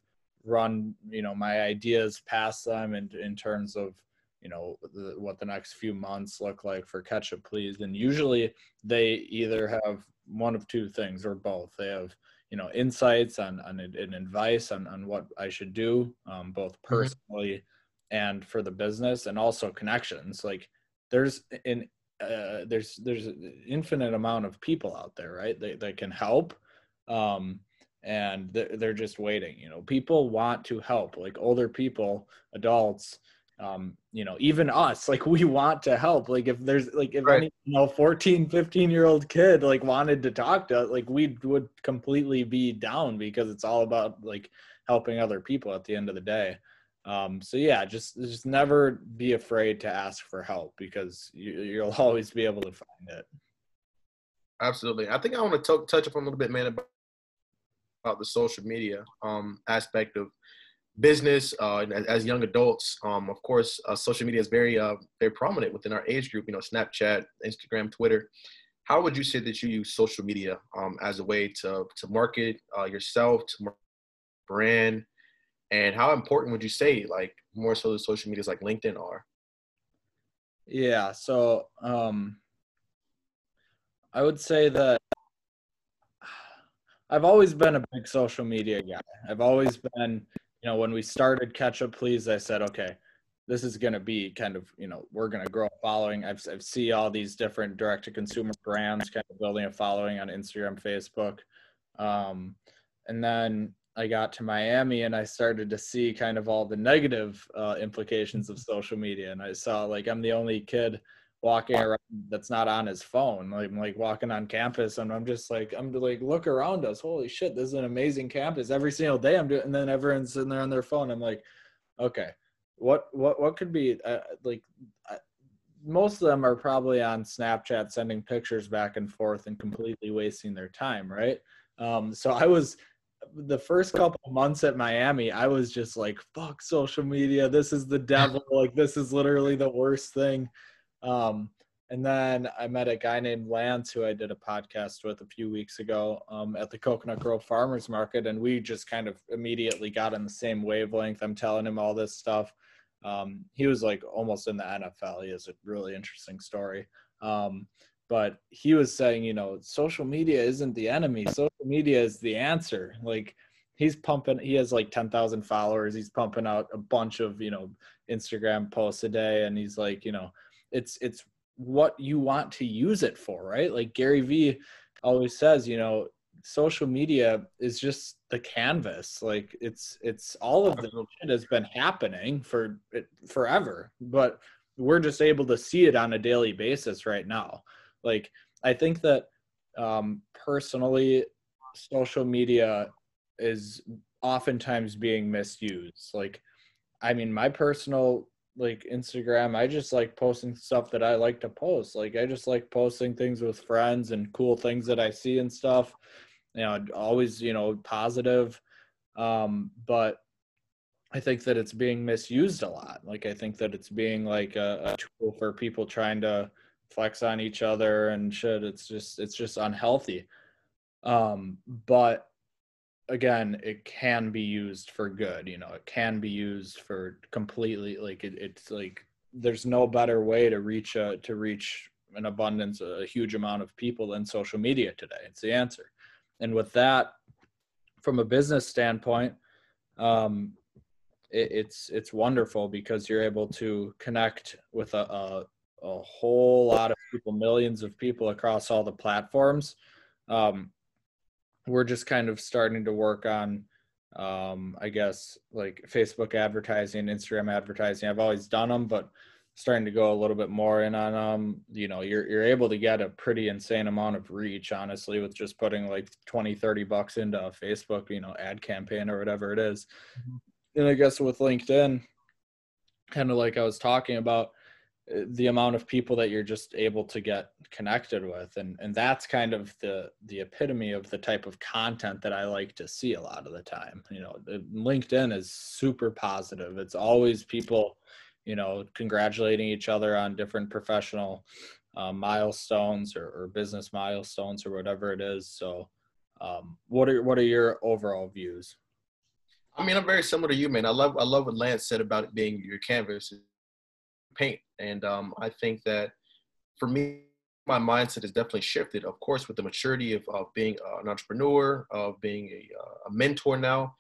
run, you know, my ideas past them and in terms of, you know, the, what the next few months look like for Catch Up Please. And usually they either have one of two things or both. They have, you know, insights on, on and advice on, on what I should do, um, both mm-hmm. personally. And for the business and also connections like there's an uh, there's there's an infinite amount of people out there right that, that can help um, and they're, they're just waiting you know people want to help like older people adults um, you know even us like we want to help like if there's like if right. any you know 14 15 year old kid like wanted to talk to like we would completely be down because it's all about like helping other people at the end of the day um, so yeah, just just never be afraid to ask for help because you, you'll always be able to find it. Absolutely. I think I want to touch upon a little bit, man, about, about the social media um, aspect of business uh, as, as, young adults. Um, of course, uh, social media is very uh, very prominent within our age group. You know, Snapchat, Instagram, Twitter. How would you say that you use social media um, as a way to to market uh, yourself, to brand, and how important would you say like more so the social medias like linkedin are yeah so um i would say that i've always been a big social media guy i've always been you know when we started catch up please i said okay this is going to be kind of you know we're going to grow a following I've, I've see all these different direct to consumer brands kind of building a following on instagram facebook um, and then I got to Miami and I started to see kind of all the negative uh, implications of social media. And I saw like I'm the only kid walking around that's not on his phone. Like I'm like walking on campus and I'm just like I'm like look around us. Holy shit, this is an amazing campus. Every single day I'm doing, and then everyone's sitting there on their phone. I'm like, okay, what what what could be uh, like? Uh, most of them are probably on Snapchat sending pictures back and forth and completely wasting their time, right? Um, so I was the first couple months at Miami, I was just like, fuck social media. This is the devil. like, this is literally the worst thing. Um, and then I met a guy named Lance who I did a podcast with a few weeks ago um, at the Coconut Grove Farmers Market. And we just kind of immediately got on the same wavelength. I'm telling him all this stuff. Um, he was like almost in the NFL. He has a really interesting story. Um, but he was saying you know social media isn't the enemy social media is the answer like he's pumping he has like 10,000 followers he's pumping out a bunch of you know Instagram posts a day and he's like you know it's it's what you want to use it for right? Like Gary Vee always says you know social media is just the canvas. Like it's it's all of the shit has been happening for forever but we're just able to see it on a daily basis right now. Like I think that um, personally, social media is oftentimes being misused. Like, I mean, my personal like Instagram, I just like posting stuff that I like to post. Like, I just like posting things with friends and cool things that I see and stuff. You know, always you know positive. Um, but I think that it's being misused a lot. Like, I think that it's being like a, a tool for people trying to flex on each other and shit. It's just it's just unhealthy. Um, but again, it can be used for good. You know, it can be used for completely like it, it's like there's no better way to reach a to reach an abundance, a huge amount of people than social media today. It's the answer. And with that, from a business standpoint, um, it, it's it's wonderful because you're able to connect with a, a a whole lot of people, millions of people across all the platforms. Um, we're just kind of starting to work on, um, I guess, like Facebook advertising, Instagram advertising. I've always done them, but starting to go a little bit more in on them. You know, you're you're able to get a pretty insane amount of reach, honestly, with just putting like 20, 30 bucks into a Facebook, you know, ad campaign or whatever it is. Mm-hmm. And I guess with LinkedIn, kind of like I was talking about, the amount of people that you're just able to get connected with and and that's kind of the the epitome of the type of content that I like to see a lot of the time you know linkedin is super positive it's always people you know, congratulating each other on different professional uh, milestones or, or, business milestones or whatever it is. So, um, what are what are your overall views? I mean, I'm very similar to you, man. I love I love what Lance said about it being your canvas, paint, and um, I think that for me, my mindset has definitely shifted. Of course, with the maturity of, of being an entrepreneur, of being a, uh, a mentor now,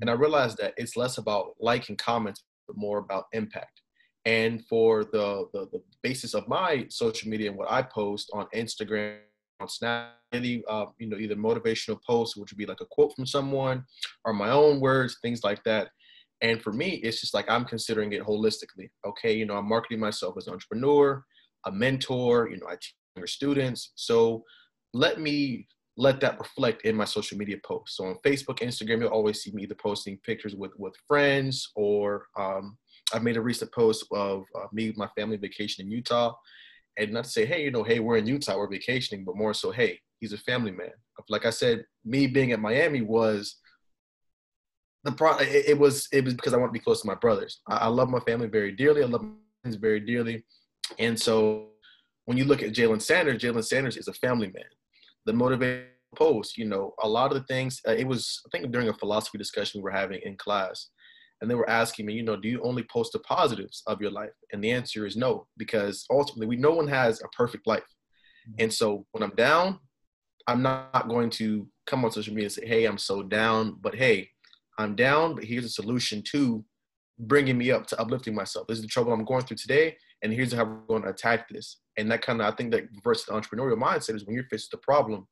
and I realized that it's less about liking comments, but more about impact. And for the, the, the basis of my social media and what I post on Instagram, on Snap, any uh, you know either motivational posts, which would be like a quote from someone, or my own words, things like that. And for me, it's just like I'm considering it holistically. Okay, you know, I'm marketing myself as an entrepreneur, a mentor. You know, I teach younger students. So let me let that reflect in my social media posts. So on Facebook, Instagram, you'll always see me either posting pictures with with friends or um, I made a recent post of uh, me my family vacation in Utah, and not to say, hey, you know, hey, we're in Utah, we're vacationing, but more so, hey, he's a family man. Like I said, me being at Miami was the pro. It, it was it was because I want to be close to my brothers. I, I love my family very dearly. I love my friends very dearly, and so when you look at Jalen Sanders, Jalen Sanders is a family man. The motivated post, you know, a lot of the things. Uh, it was I think during a philosophy discussion we were having in class and they were asking me, you know, do you only post the positives of your life? And the answer is no, because ultimately we no one has a perfect life. Mm-hmm. And so when I'm down, I'm not going to come on social media and say, hey, I'm so down, but hey, I'm down, but here's a solution to bringing me up, to uplifting myself. This is the trouble I'm going through today, and here's how we're going to attack this. And that kind of, I think that versus the entrepreneurial mindset is when you're faced with a problem,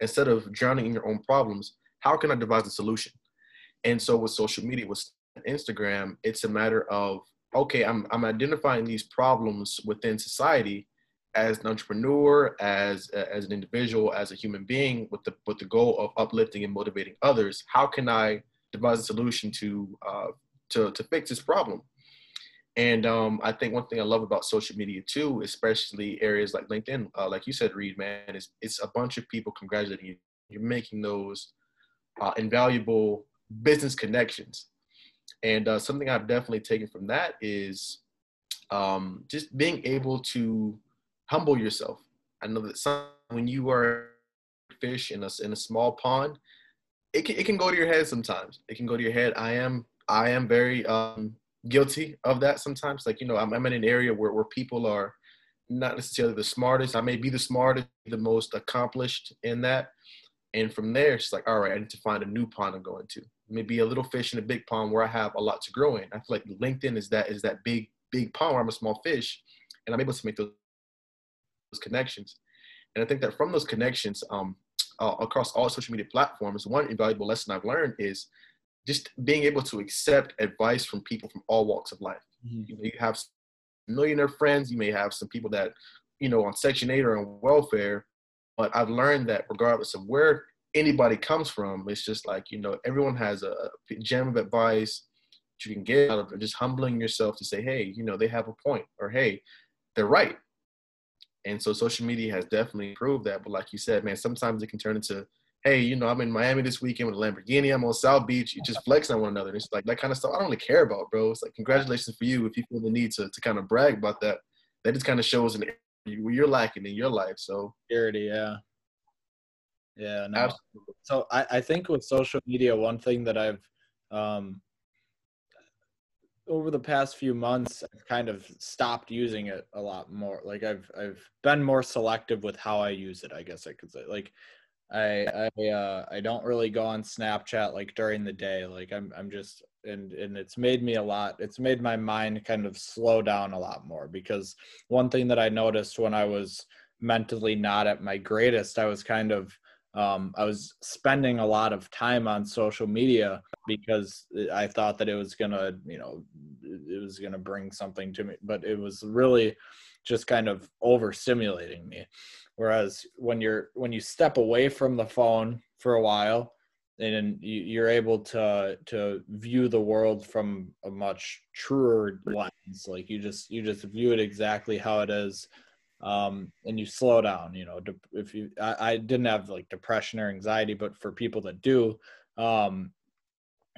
instead of drowning in your own problems, how can I devise a solution? And so with social media, with Instagram, it's a matter of okay, I'm I'm identifying these problems within society as an entrepreneur, as as an individual, as a human being, with the with the goal of uplifting and motivating others. How can I devise a solution to uh, to to fix this problem? And um, I think one thing I love about social media too, especially areas like LinkedIn, uh, like you said, Reed, man, is it's a bunch of people congratulating you. You're making those uh, invaluable business connections and uh, something I've definitely taken from that is um, just being able to humble yourself. I know that some, when you are fish in a in a small pond, it can it can go to your head sometimes. It can go to your head. I am I am very um, guilty of that sometimes. Like you know, I'm, I'm in an area where where people are not necessarily the smartest. I may be the smartest, the most accomplished in that. And from there, it's like, all right, I need to find a new pond I'm going to maybe a little fish in a big pond where I have a lot to grow in. I feel like LinkedIn is that is that big big pond where I'm a small fish, and I'm able to make those, those connections. And I think that from those connections, um, uh, across all social media platforms, one invaluable lesson I've learned is just being able to accept advice from people from all walks of life. Mm-hmm. You, know, you have millionaire friends, you may have some people that, you know, on Section 8 or on welfare, but I've learned that regardless of where anybody comes from. It's just like, you know, everyone has a gem of advice that you can get out of it. Just humbling yourself to say, hey, you know, they have a point, or hey, they're right. And so social media has definitely proved that. But like you said, man, sometimes it can turn into, hey, you know, I'm in Miami this weekend with a Lamborghini. I'm on South Beach. You just flex on one another. it's like that kind of stuff I don't really care about, bro. It's like congratulations for you if you feel the need to to kind of brag about that. That just kind of shows an where you're lacking in your life. So charity, yeah. Yeah, no. Absolutely. So I, I think with social media, one thing that I've um, over the past few months, I've kind of stopped using it a lot more. Like I've I've been more selective with how I use it. I guess I could say. Like I I uh, I don't really go on Snapchat like during the day. Like I'm I'm just and and it's made me a lot. It's made my mind kind of slow down a lot more because one thing that I noticed when I was mentally not at my greatest, I was kind of um, I was spending a lot of time on social media because I thought that it was gonna, you know, it was gonna bring something to me, but it was really just kind of overstimulating me. Whereas when you're when you step away from the phone for a while, and you're able to to view the world from a much truer lens, like you just you just view it exactly how it is um, and you slow down. You know, if you, I, I, didn't have like depression or anxiety, but for people that do, um,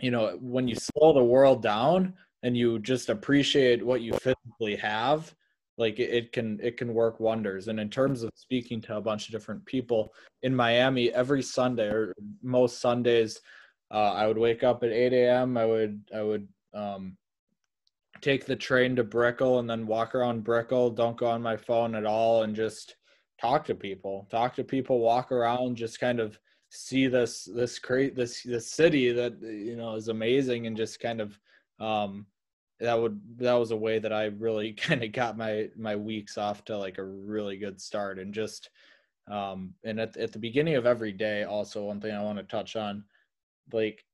you know, when you slow the world down and you just appreciate what you physically have like it, it can it can work wonders and in terms of speaking to a bunch of different people in miami every sunday or most sundays uh, i would wake up at 8 a.m i would i would um, take the train to brickell and then walk around brickell don't go on my phone at all and just talk to people. Talk to people walk around just kind of see this this great this this city that you know is amazing and just kind of um that would that was a way that I really kind of got my my weeks off to like a really good start and just um and at at the beginning of every day also one thing I want to touch on like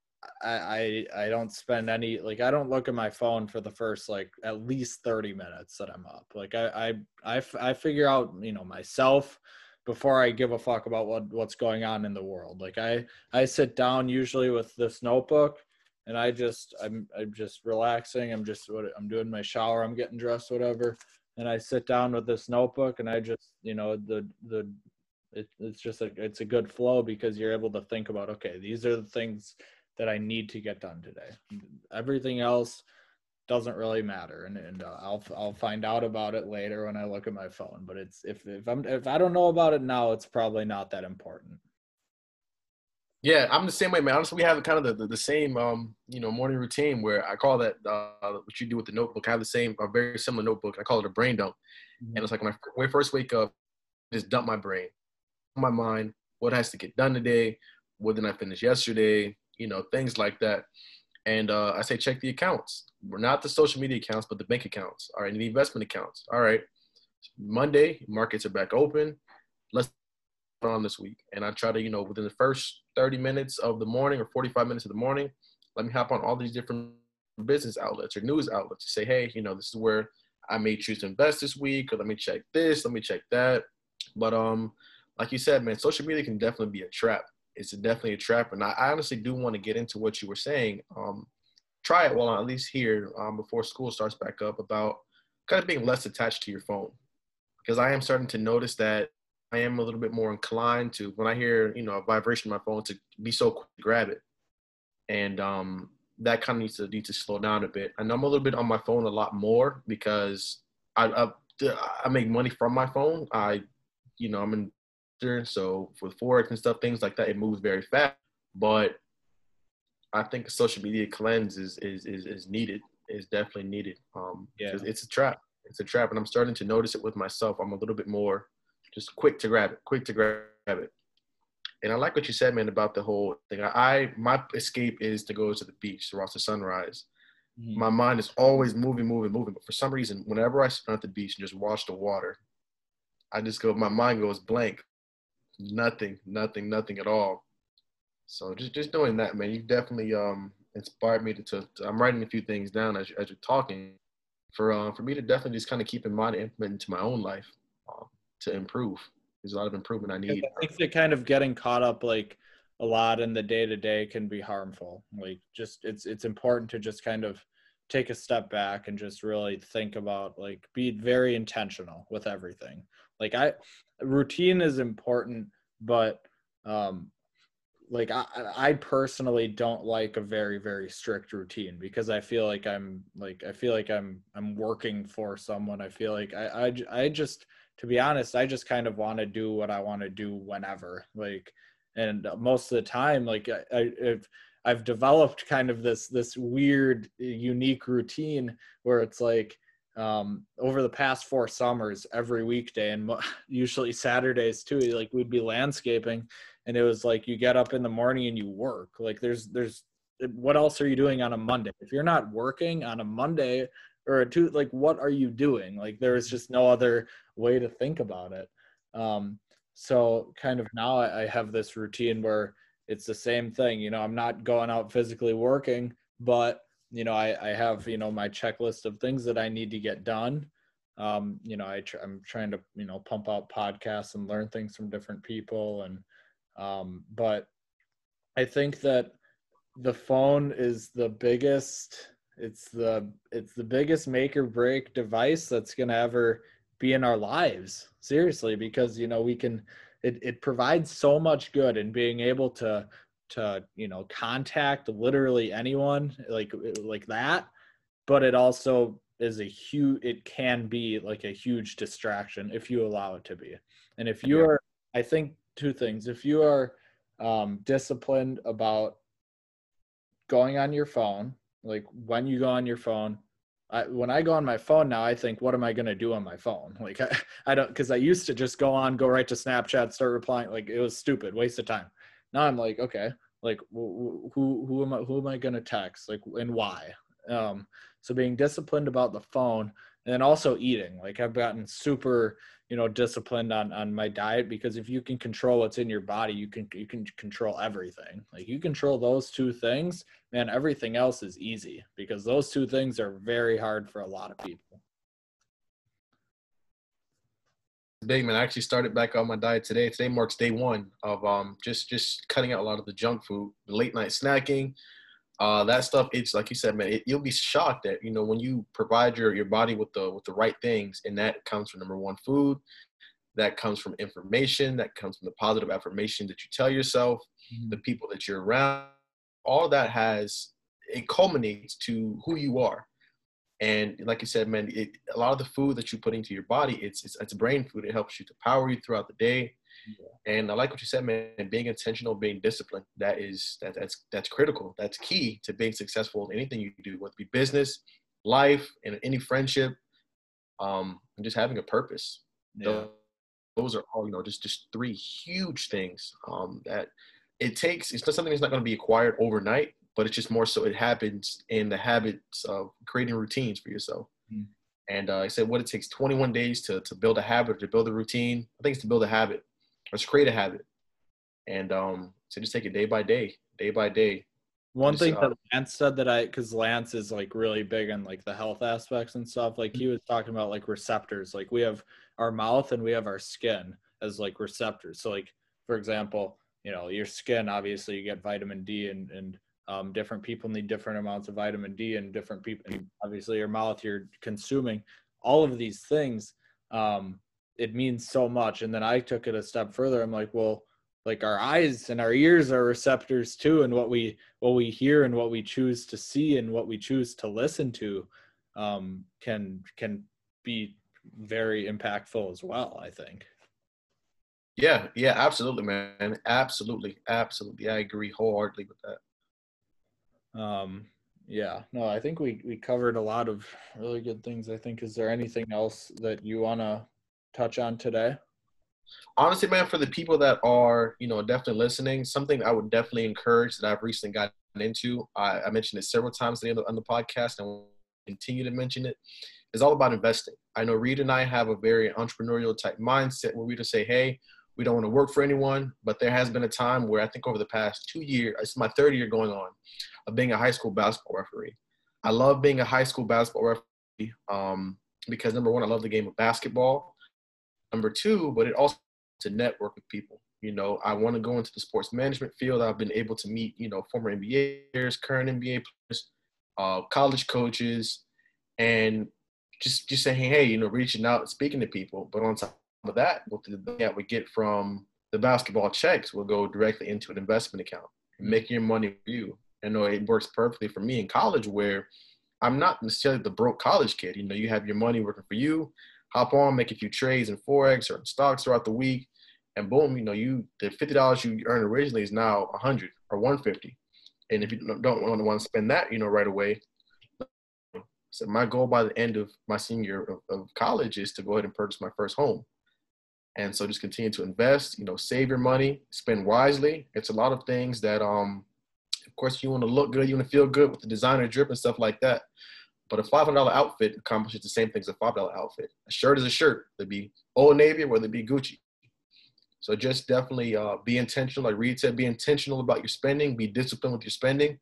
I, I I don't spend any like I don't look at my phone for the first like at least 30 minutes that I'm up. Like I I I, I figure out, you know, myself before I give a fuck about what what's going on in the world. Like I I sit down usually with this notebook and I just I'm I'm just relaxing. I'm just what I'm doing my shower. I'm getting dressed, whatever. And I sit down with this notebook, and I just you know the the it, it's just a it's a good flow because you're able to think about okay these are the things that I need to get done today. Everything else doesn't really matter, and and uh, I'll I'll find out about it later when I look at my phone. But it's if if I'm if I don't know about it now, it's probably not that important. Yeah, I'm the same way, man. Honestly, we have kind of the, the, the, same, um, you know, morning routine where I call that uh, what you do with the notebook. I have the same, a very similar notebook. I call it a brain dump, mm-hmm. and it's like when I, when I first wake up, just dump my brain, my mind, what has to get done today, what did I finish yesterday, you know, things like that. And uh, I say check the accounts. We're not the social media accounts, but the bank accounts. All right, and the investment accounts. All right, Monday markets are back open. Let's on this week. And I try to, you know, within the first 30 minutes of the morning or 45 minutes of the morning, let me hop on all these different business outlets or news outlets to say, hey, you know, this is where I may choose to invest this week, or let me check this, let me check that. But um, like you said, man, social media can definitely be a trap. It's definitely a trap, and I, I honestly do want to get into what you were saying. Um, try it while I'm at least here um, before school starts back up about kind of being less attached to your phone, because I am starting to notice that I am a little bit more inclined to when I hear you know a vibration on my phone to be so quick to grab it, and um, that kind of needs to need to slow down a bit. And I'm a little bit on my phone a lot more because I I, I make money from my phone. I you know I'm in so with forex and stuff things like that it moves very fast, but I think a social media cleanse is is is, is needed. Is definitely needed. Um, yeah, it's a trap. It's a trap, and I'm starting to notice it with myself. I'm a little bit more just quick to grab it, quick to grab it. And I like what you said, man, about the whole thing. I my escape is to go to the beach to watch the sunrise. Mm-hmm. My mind is always moving, moving, moving. But for some reason, whenever I sit at the beach and just watch the water, I just go, my mind goes blank. Nothing, nothing, nothing at all. So just just doing that, man, you definitely um inspired me to, to, to I'm writing a few things down as, as you're talking for uh, for me to definitely just kind of keep in mind and implement into my own life. Um, to improve. There's a lot of improvement I need. I think that kind of getting caught up like a lot in the day to day can be harmful. Like just it's it's important to just kind of take a step back and just really think about like be very intentional with everything. Like I routine is important, but um like I, I personally don't like a very very strict routine because i feel like i'm like i feel like i'm i'm working for someone i feel like i i, I just to be honest, I just kind of want to do what I want to do whenever. Like, and most of the time, like I, I if I've developed kind of this this weird, unique routine where it's like um, over the past four summers, every weekday and usually Saturdays too, like we'd be landscaping, and it was like you get up in the morning and you work. Like there's there's what else are you doing on a Monday? If you're not working on a Monday or a two, like what are you doing? Like there is just no other way to think about it. Um, so kind of now I, I have this routine where it's the same thing. You know, I'm not going out physically working, but you know, I, I have you know my checklist of things that I need to get done. Um, you know, I tr- I'm trying to you know pump out podcasts and learn things from different people, and um, but I think that the phone is the biggest. It's the it's the biggest make or break device that's gonna ever be in our lives seriously because you know we can it, it provides so much good in being able to to you know contact literally anyone like like that but it also is a huge it can be like a huge distraction if you allow it to be and if you are i think two things if you are um, disciplined about going on your phone like when you go on your phone I, when I go on my phone now, I think, what am I going to do on my phone? Like, I, I don't, because I used to just go on, go right to Snapchat, start replying. Like, it was stupid, waste of time. Now I'm like, okay, like, who who am I who am I going to text? Like, and why? Um, so being disciplined about the phone, and then also eating. Like, I've gotten super you know disciplined on on my diet because if you can control what's in your body you can you can control everything like you control those two things man everything else is easy because those two things are very hard for a lot of people big man. I actually started back on my diet today. Today marks day one of um just just cutting out a lot of the junk food late night snacking uh, that stuff. It's like you said man it, you'll be shocked that you know when you provide your your body with the with the right things and that comes from number one food that comes from information that comes from the positive affirmation that you tell yourself mm-hmm. the people that you're around. All that has it culminates to who you are and like you said man it, a lot of the food that you put into your body it's, it's it's brain food it helps you to power you throughout the day and I like what you said, man. Being intentional, being disciplined, that is that, that's that's critical. That's key to being successful in anything you do, whether it be business, life, and any friendship, um, and just having a purpose. Yeah. Those, are all, you know, just just three huge things um, that it takes. It's not something that's not going to be acquired overnight, but it's just more so it happens in the habits of creating routines for yourself. Mm. And uh, I said, what it takes 21 days to to build a habit, to build a routine. I think it's to build a habit let's create a habit and um so just take it day by day day by day one just, thing uh, that lance said that i because lance is like really big on like the health aspects and stuff like he was talking about like receptors like we have our mouth and we have our skin as like receptors so like for example you know your skin obviously you get vitamin d and and um, different people need different amounts of vitamin d and different people obviously your mouth you're consuming all of these things um, it means so much. And then I took it a step further. I'm like, well, like our eyes and our ears are receptors too, and what we what we hear and what we choose to see and what we choose to listen to um, can can be very impactful as well. I think. Yeah, yeah, absolutely, man. Absolutely, absolutely. I agree wholeheartedly with that. Um, yeah, no, I think we we covered a lot of really good things. I think. Is there anything else that you wanna touch on today? Honestly, man, for the people that are, you know, definitely listening, something I would definitely encourage that I've recently gotten into, I, I mentioned it several times on the, on the podcast and continue to mention it, is all about investing. I know Reed and I have a very entrepreneurial type mindset where we just say, hey, we don't want to work for anyone, but there has been a time where I think over the past two years, it's my third year going on, of being a high school basketball referee. I love being a high school basketball referee um, because number one, I love the game of basketball number two, but it also to network with people. You know, I want to go into the sports management field. I've been able to meet, you know, former NBA players, current NBA players, uh, college coaches, and just just saying, hey, you know, reaching out and speaking to people. But on top of that, what the that we get from the basketball checks will go directly into an investment account and making your money for you. I know it works perfectly for me in college where I'm not necessarily the broke college kid. You know, you have your money working for you hop on, make a few trades in forex or in stocks throughout the week, and boom, you know, you the fifty dollars you earned originally is now a hundred or one fifty, and if you don't want to want to spend that, you know, right away. So my goal by the end of my senior of, of college is to go ahead and purchase my first home. And so just continue to invest, you know, save your money, spend wisely. It's a lot of things that, um, of course, you want to look good, you want to feel good with the designer drip and stuff like that. But a $500 outfit accomplishes the same thing as a $5 outfit. A shirt is a shirt. Whether it be Old Navy or whether it be Gucci. So just definitely uh, be intentional. Like Reed said, be intentional about your spending. Be disciplined with your spending.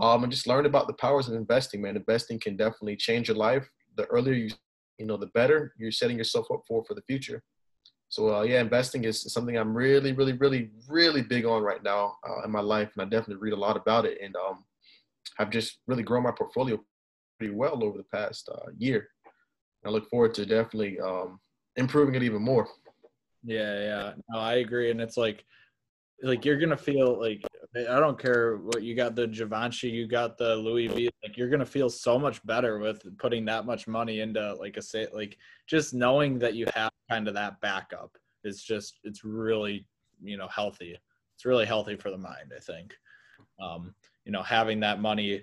Um, and just learn about the powers of investing, man. Investing can definitely change your life. The earlier you, you know, the better you're setting yourself up for for the future. So uh, yeah, investing is something I'm really, really, really, really big on right now uh, in my life, and I definitely read a lot about it. And um, I've just really grown my portfolio pretty well over the past uh, year. I look forward to definitely um, improving it even more. Yeah, yeah. No, I agree. And it's like, like you're gonna feel like I don't care what you got the Givenchy, you got the Louis V. Like you're gonna feel so much better with putting that much money into like a say like just knowing that you have kind of that backup. It's just it's really you know healthy. It's really healthy for the mind. I think. Um, you know, having that money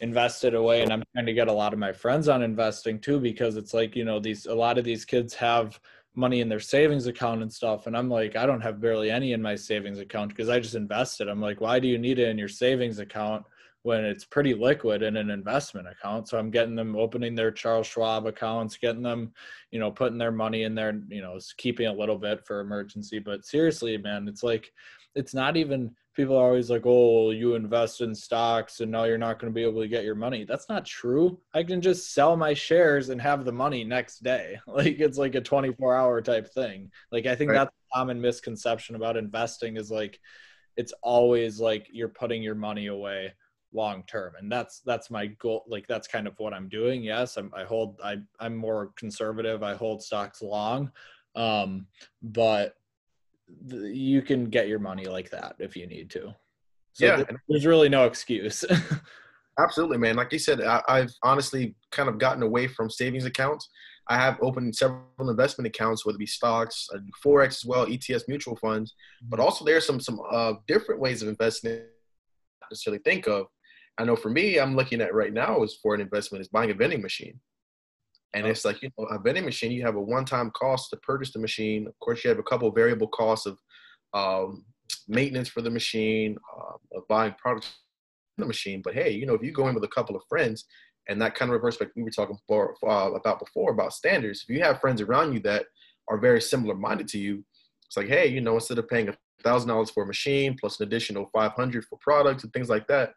invested away, and I'm trying to get a lot of my friends on investing too because it's like you know these a lot of these kids have money in their savings account and stuff and i'm like i don't have barely any in my savings account because i just invested. I'm like why do you need it in your savings account when it's pretty liquid in an investment account? So i'm getting them opening their charles schwab accounts getting them you know putting their money in there you know keeping a little bit for emergency. But seriously man it's like it's not even people are always like, oh, you invest in stocks and now you're not going to be able to get your money. That's not true. I can just sell my shares and have the money next day. Like it's like a 24 hour type thing. Like I think right. that's a common misconception about investing is like it's always like you're putting your money away long term and that's that's my goal like that's kind of what i'm doing yes I'm, i hold I, i'm more conservative i hold stocks long um but you can get your money like that if you need to. So yeah, there's really no excuse. Absolutely, man. Like you said, I, have honestly kind of gotten away from savings accounts. I have opened several investment accounts, whether it be stocks, forex as well, ETS mutual funds, but mm-hmm. also there's some some uh, different ways of investing. Not necessarily think of. I know for me, I'm looking at right now is for an investment is buying a vending machine. And it's like, you know, a vending machine, you have a one time cost to purchase the machine. Of course, you have a couple of variable costs of um, maintenance for the machine, uh, of buying products from the machine. But hey, you know, if you go in with a couple of friends and that kind of reverse like we were talking for, uh, about before about standards, if you have friends around you that are very similar minded to you, it's like, hey, you know, instead of paying a thousand dollars for a machine plus an additional 500 for products and things like that,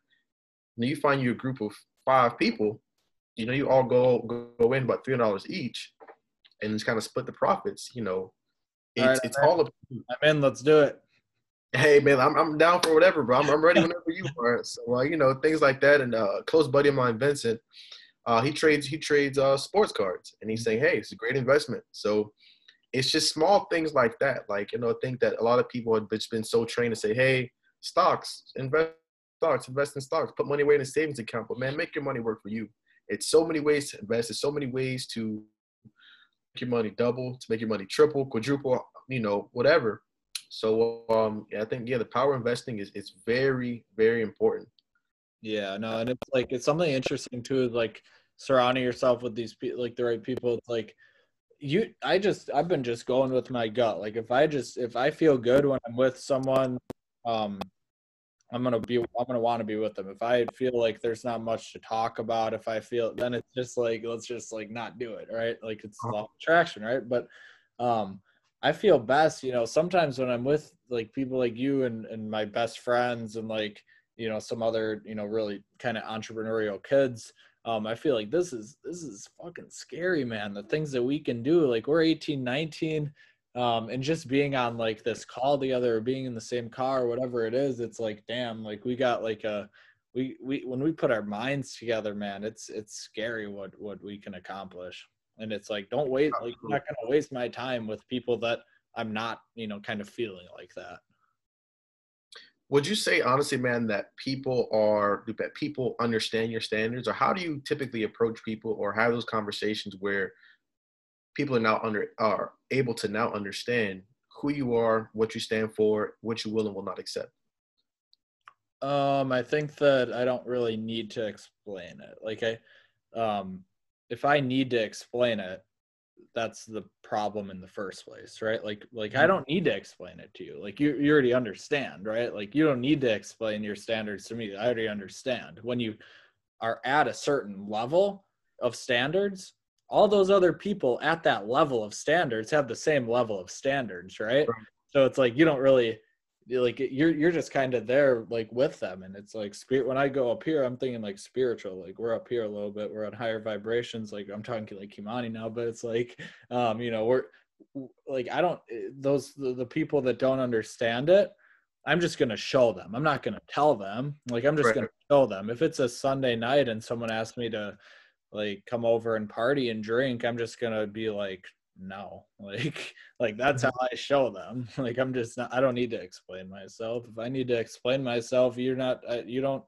then you find you a group of five people you know, you all go go in about three hundred dollars each, and just kind of split the profits. You know, it's all right, it's all of. I'm in. Let's do it. Hey man, I'm I'm down for whatever, bro. I'm, I'm ready whenever you are. So uh, you know things like that, and uh, close buddy of mine, Vincent, uh, he trades he trades uh, sports cards, and he's saying, hey, it's a great investment. So it's just small things like that. Like you know, I think that a lot of people have been so trained to say, hey, stocks, invest stocks, invest in stocks, put money away in a savings account, but man, make your money work for you. It's so many ways to invest. There's so many ways to make your money double, to make your money triple, quadruple, you know, whatever. So um, yeah, I think yeah, the power investing is is very very important. Yeah, no, and it's like it's something interesting too, like surrounding yourself with these people, like the right people. It's like you, I just I've been just going with my gut. Like if I just if I feel good when I'm with someone, um, I'm gonna be I'm gonna want to be with them. If I feel like there's not much to talk about, if I feel then it's just like let's just like not do it, right? Like it's uh-huh. law attraction, right? But um I feel best, you know, sometimes when I'm with like people like you and and my best friends and like you know some other you know really kind of entrepreneurial kids um i feel like this is this is fucking scary man the things that we can do like we're 18 19 um, and just being on like this call together or being in the same car or whatever it is it's like damn like we got like a we we when we put our minds together man it's it's scary what what we can accomplish. And it's like don't wait like i'm not gonna waste my time with people that i'm not you know kind of feeling like that. Would you say honestly man that people are that people understand your standards? Or how do you typically approach people or have those conversations where people are now under are able to now understand who you are, what you stand for, what you will and will not accept? Um, I think that I don't really need to explain it. Like I, um, if I need to explain it, that's the problem in the first place, right? Like, like I mm-hmm. don't need to explain it to you. Like you, you already understand, right? Like you don't need to explain your standards to me. I already understand. When you are at a certain level of standards, all those other people at that level of standards have the same level of standards, right? right. So it's like you don't really like you're you're just kind of there like with them and it's like spirit when i go up here i'm thinking like spiritual like we're up here a little bit we're on higher vibrations like i'm talking like kimani now but it's like um you know we're like i don't eh, those the, the people that don't understand it i'm just going to show them i'm not going to tell them like i'm just right. going to show them if it's a sunday night and someone asks me to like come over and party and drink i'm just gonna be like no. Like like that's how i show them. Like i'm just not i don't need to explain myself. If i need to explain myself you're not uh, you don't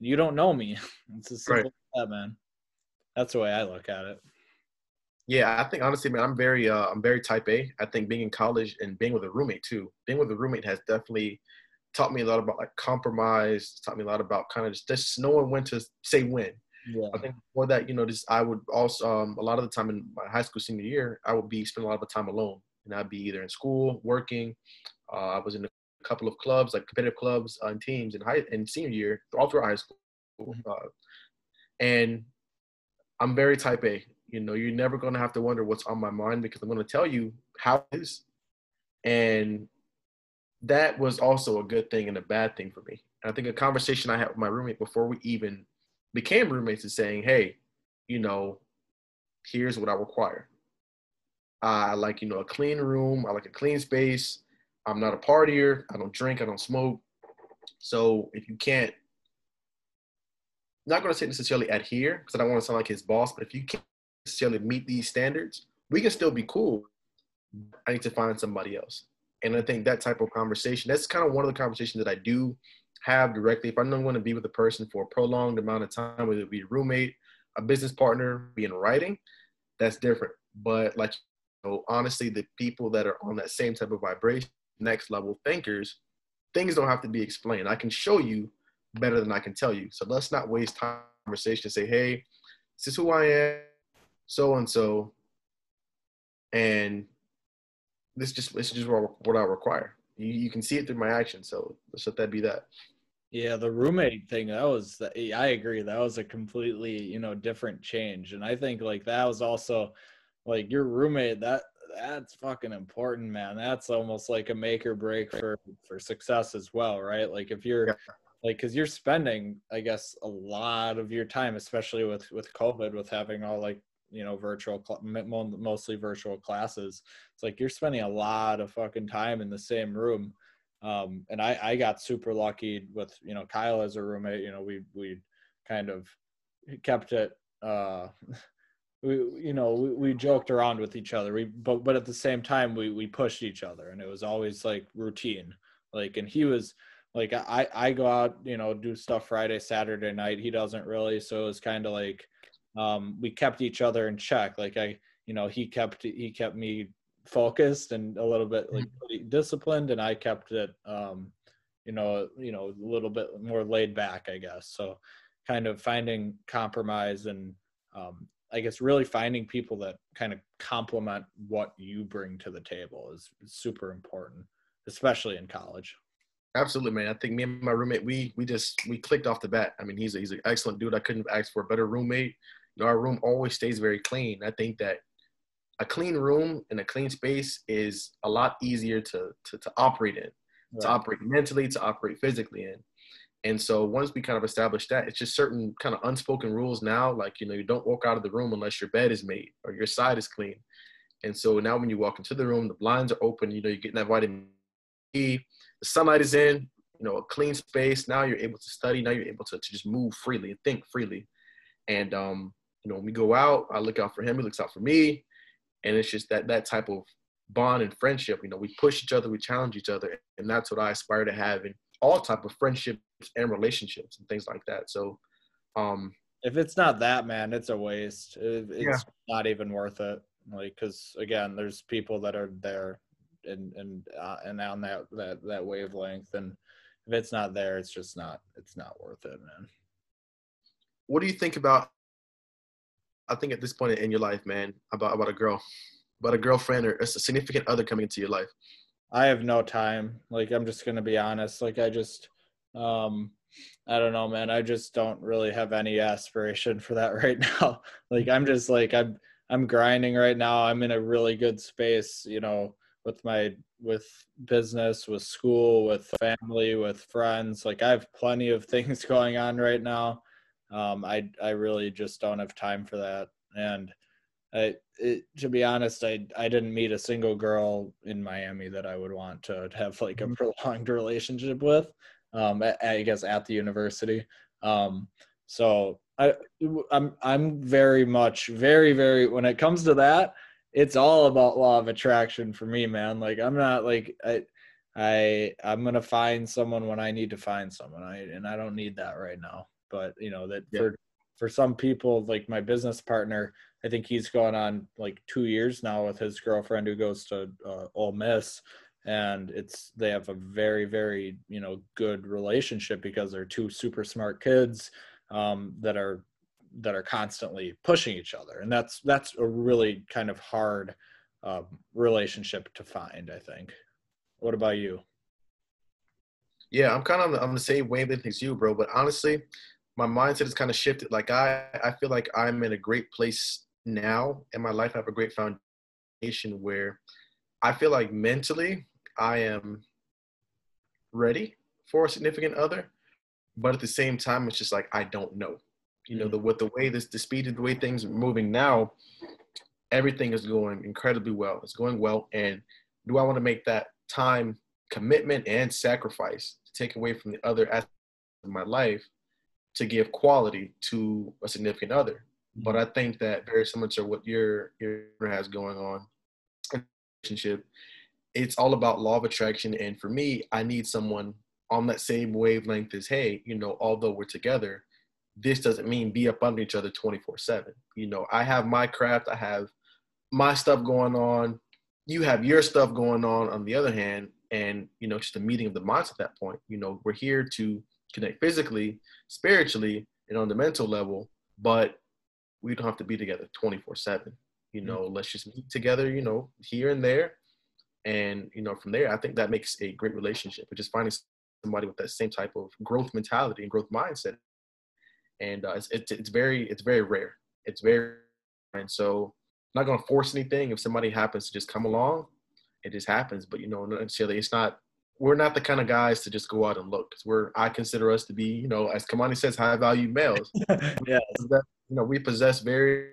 you don't know me. It's as simple right. as that man. That's the way i look at it. Yeah i think honestly man i'm very uh i'm very type a. I think being in college and being with a roommate too being with a roommate has definitely taught me a lot about like compromise taught me a lot about kind of just, just knowing when to say when yeah. I think before that, you know, just I would also um, a lot of the time in my high school senior year, I would be spending a lot of time alone, and I'd be either in school, working. Uh, I was in a couple of clubs, like competitive clubs uh, and teams in high in senior year, all through high school. Mm-hmm. Uh, and I'm very type A. You know, you're never going to have to wonder what's on my mind because I'm going to tell you how it is. And that was also a good thing and a bad thing for me. And I think a conversation I had with my roommate before we even became roommates and saying, hey, you know, here's what I require. I like, you know, a clean room. I like a clean space. I'm not a partier. I don't drink. I don't smoke. So if you can't, not going to say necessarily adhere because I don't want to sound like his boss, but if you can't necessarily meet these standards, we can still be cool. I need to find somebody else. And I think that type of conversation, that's kind of one of the conversations that I do have directly. If I don't want to be with a person for a prolonged amount of time, whether it be a roommate, a business partner, be in writing, that's different. But like, you know, honestly, the people that are on that same type of vibration, next level thinkers, things don't have to be explained. I can show you better than I can tell you. So let's not waste time conversation. Say, hey, this is who I am, so and so, and this just this is just what I require. You, you can see it through my actions. So let's let that be that. Yeah, the roommate thing, that was, I agree. That was a completely, you know, different change. And I think like that was also like your roommate, that, that's fucking important, man. That's almost like a make or break for, for success as well, right? Like if you're, yeah. like, cause you're spending, I guess, a lot of your time, especially with, with COVID, with having all like, you know, virtual, mostly virtual classes. It's like you're spending a lot of fucking time in the same room um, and I, I got super lucky with, you know, Kyle as a roommate, you know, we, we kind of kept it, uh, we, you know, we, we joked around with each other. We, but, but at the same time, we, we pushed each other and it was always like routine. Like, and he was like, I, I go out, you know, do stuff Friday, Saturday night. He doesn't really. So it was kind of like, um, we kept each other in check. Like I, you know, he kept, he kept me focused and a little bit like mm-hmm. disciplined and i kept it um you know you know a little bit more laid back i guess. So kind of finding compromise and um i guess really finding people that kind of complement what you bring to the table is, is super important especially in college. Absolutely man. I think me and my roommate we we just we clicked off the bat. I mean he's a, he's an excellent dude. I couldn't have asked for a better roommate our room always stays very clean i think that a clean room and a clean space is a lot easier to to, to operate in, right. to operate mentally, to operate physically in. And so once we kind of establish that, it's just certain kind of unspoken rules now, like you know, you don't walk out of the room unless your bed is made or your side is clean. And so now when you walk into the room, the blinds are open, you know, you're getting that vitamin E. the sunlight is in, you know, a clean space. Now you're able to study. Now you're able to, to just move freely and think freely. And um, you know, when we go out, I look out for him, he looks out for me. And it's just that that type of bond and friendship you know we push each other we challenge each other and that's what i aspire to have in all type of friendships and relationships and things like that. So um if it's not that man it's a waste. It's yeah. not even worth it. Like because again there's people that are there and and uh, and on that that that wavelength and if it's not there it's just not it's not worth it man. What do you think about I think at this point in your life, man, about about a girl, about a girlfriend or a significant other coming into your life? I have no time. Like I'm just gonna be honest. Like I just, um, I don't know, man. I just don't really have any aspiration for that right now. like I'm just like I'm I'm grinding right now. I'm in a really good space, you know, with my with business, with school, with family, with friends. Like I have plenty of things going on right now um, I I really just don't have time for that. And I, it, to be honest, I I didn't meet a single girl in Miami that I would want to have like a mm-hmm. prolonged relationship with. Um, I guess at the university. Um, so I I'm I'm very much very very when it comes to that, it's all about law of attraction for me, man. Like I'm not like I I I'm gonna find someone when I need to find someone. I and I don't need that right now. But you know that yeah. for for some people, like my business partner, I think he's gone on like two years now with his girlfriend who goes to uh, Ole Miss, and it's they have a very very you know good relationship because they're two super smart kids um, that are that are constantly pushing each other, and that's that's a really kind of hard uh, relationship to find. I think. What about you? Yeah, I'm kind of on the, on the same wavelength as you, bro. But honestly, my mindset has kind of shifted. Like I, I feel like I'm in a great place now in my life. I have a great foundation where I feel like mentally I am ready for a significant other, but at the same time, it's just like I don't know. You know, mm. the with the way this the speed of the way things are moving now, everything is going incredibly well. It's going well, and do I want to make that time commitment and sacrifice to take away from the other aspects of my life to give quality to a significant other. But mm-hmm. I think that very similar to what your your has going on relationship, it's all about law of attraction. And for me, I need someone on that same wavelength as, hey, you know, although we're together, this doesn't mean be up under each other 24 7. You know, I have my craft, I have my stuff going on, you have your stuff going on on the other hand, and you know, just a meeting of the minds at that point. You know, we're here to connect physically, spiritually, and on the mental level, but we don't have to be together 24 7. You know, mm-hmm. let's just meet together, you know, here and there. And, you know, from there, I think that makes a great relationship, but just finding somebody with that same type of growth mentality and growth mindset. And uh, it's, it's, it's very, it's very rare. It's very, and so I'm not going to force anything. If somebody happens to just come along, it just happens. But, you know, necessarily it's not we're not the kind of guys to just go out and look because we're I consider us to be you know as Kamani says high value males. yeah, you know we possess very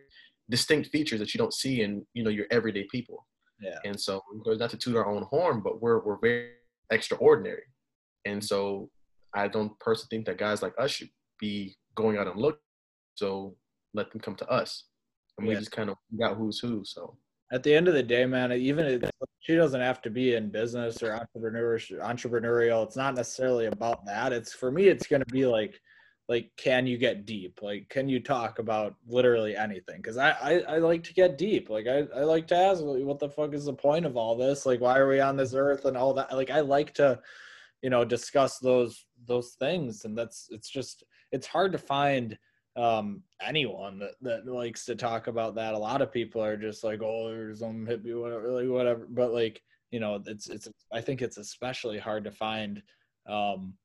distinct features that you don't see in you know your everyday people. Yeah, and so not to toot our own horn, but we're we're very extraordinary, and mm-hmm. so I don't personally think that guys like us should be going out and look. So let them come to us, and we just kind of got who's who. So at the end of the day, man, even if she doesn't have to be in business or entrepreneurial. It's not necessarily about that. It's for me. It's going to be like, like, can you get deep? Like, can you talk about literally anything? Because I, I, I like to get deep. Like, I, I like to ask, what the fuck is the point of all this? Like, why are we on this earth and all that? Like, I like to, you know, discuss those those things, and that's it's just it's hard to find um anyone that, that likes to talk about that. A lot of people are just like oh there's some hippie whatever like whatever. But like you know it's it's i think it's especially hard to find um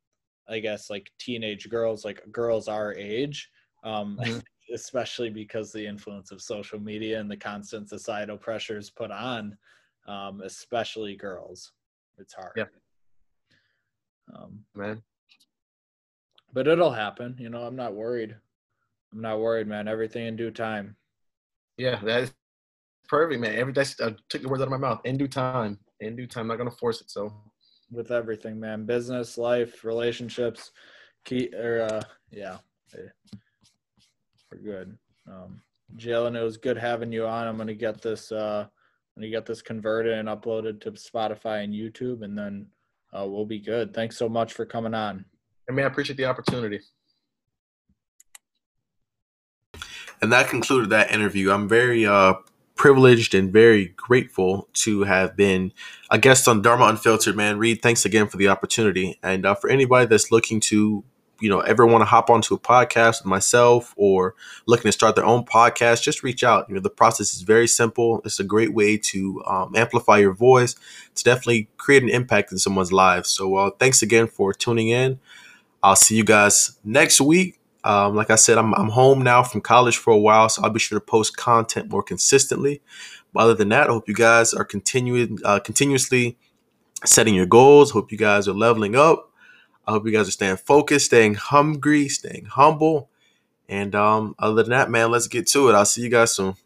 i guess like teenage girls like girls our age um mm-hmm. especially because the influence of social media and the constant societal pressures put on um especially girls. It's hard. Yeah. Um man. but it'll happen you know i'm not worried I'm not worried, man. Everything in due time. Yeah, that is perfect, man. Every that's I took the words out of my mouth. In due time. In due time. I'm not gonna force it. So with everything, man. Business, life, relationships, key or uh yeah. We're good. Um Jalen, it was good having you on. I'm gonna get this uh I'm gonna get this converted and uploaded to Spotify and YouTube and then uh, we'll be good. Thanks so much for coming on. And man, I appreciate the opportunity. And that concluded that interview. I'm very uh, privileged and very grateful to have been a guest on Dharma Unfiltered, man. Reed, thanks again for the opportunity. And uh, for anybody that's looking to, you know, ever want to hop onto a podcast with myself or looking to start their own podcast, just reach out. You know, the process is very simple. It's a great way to um, amplify your voice, to definitely create an impact in someone's lives. So, uh, thanks again for tuning in. I'll see you guys next week. Um, like I said, I'm, I'm home now from college for a while, so I'll be sure to post content more consistently. But other than that, I hope you guys are continuing uh, continuously setting your goals. Hope you guys are leveling up. I hope you guys are staying focused, staying hungry, staying humble. And um, other than that, man, let's get to it. I'll see you guys soon.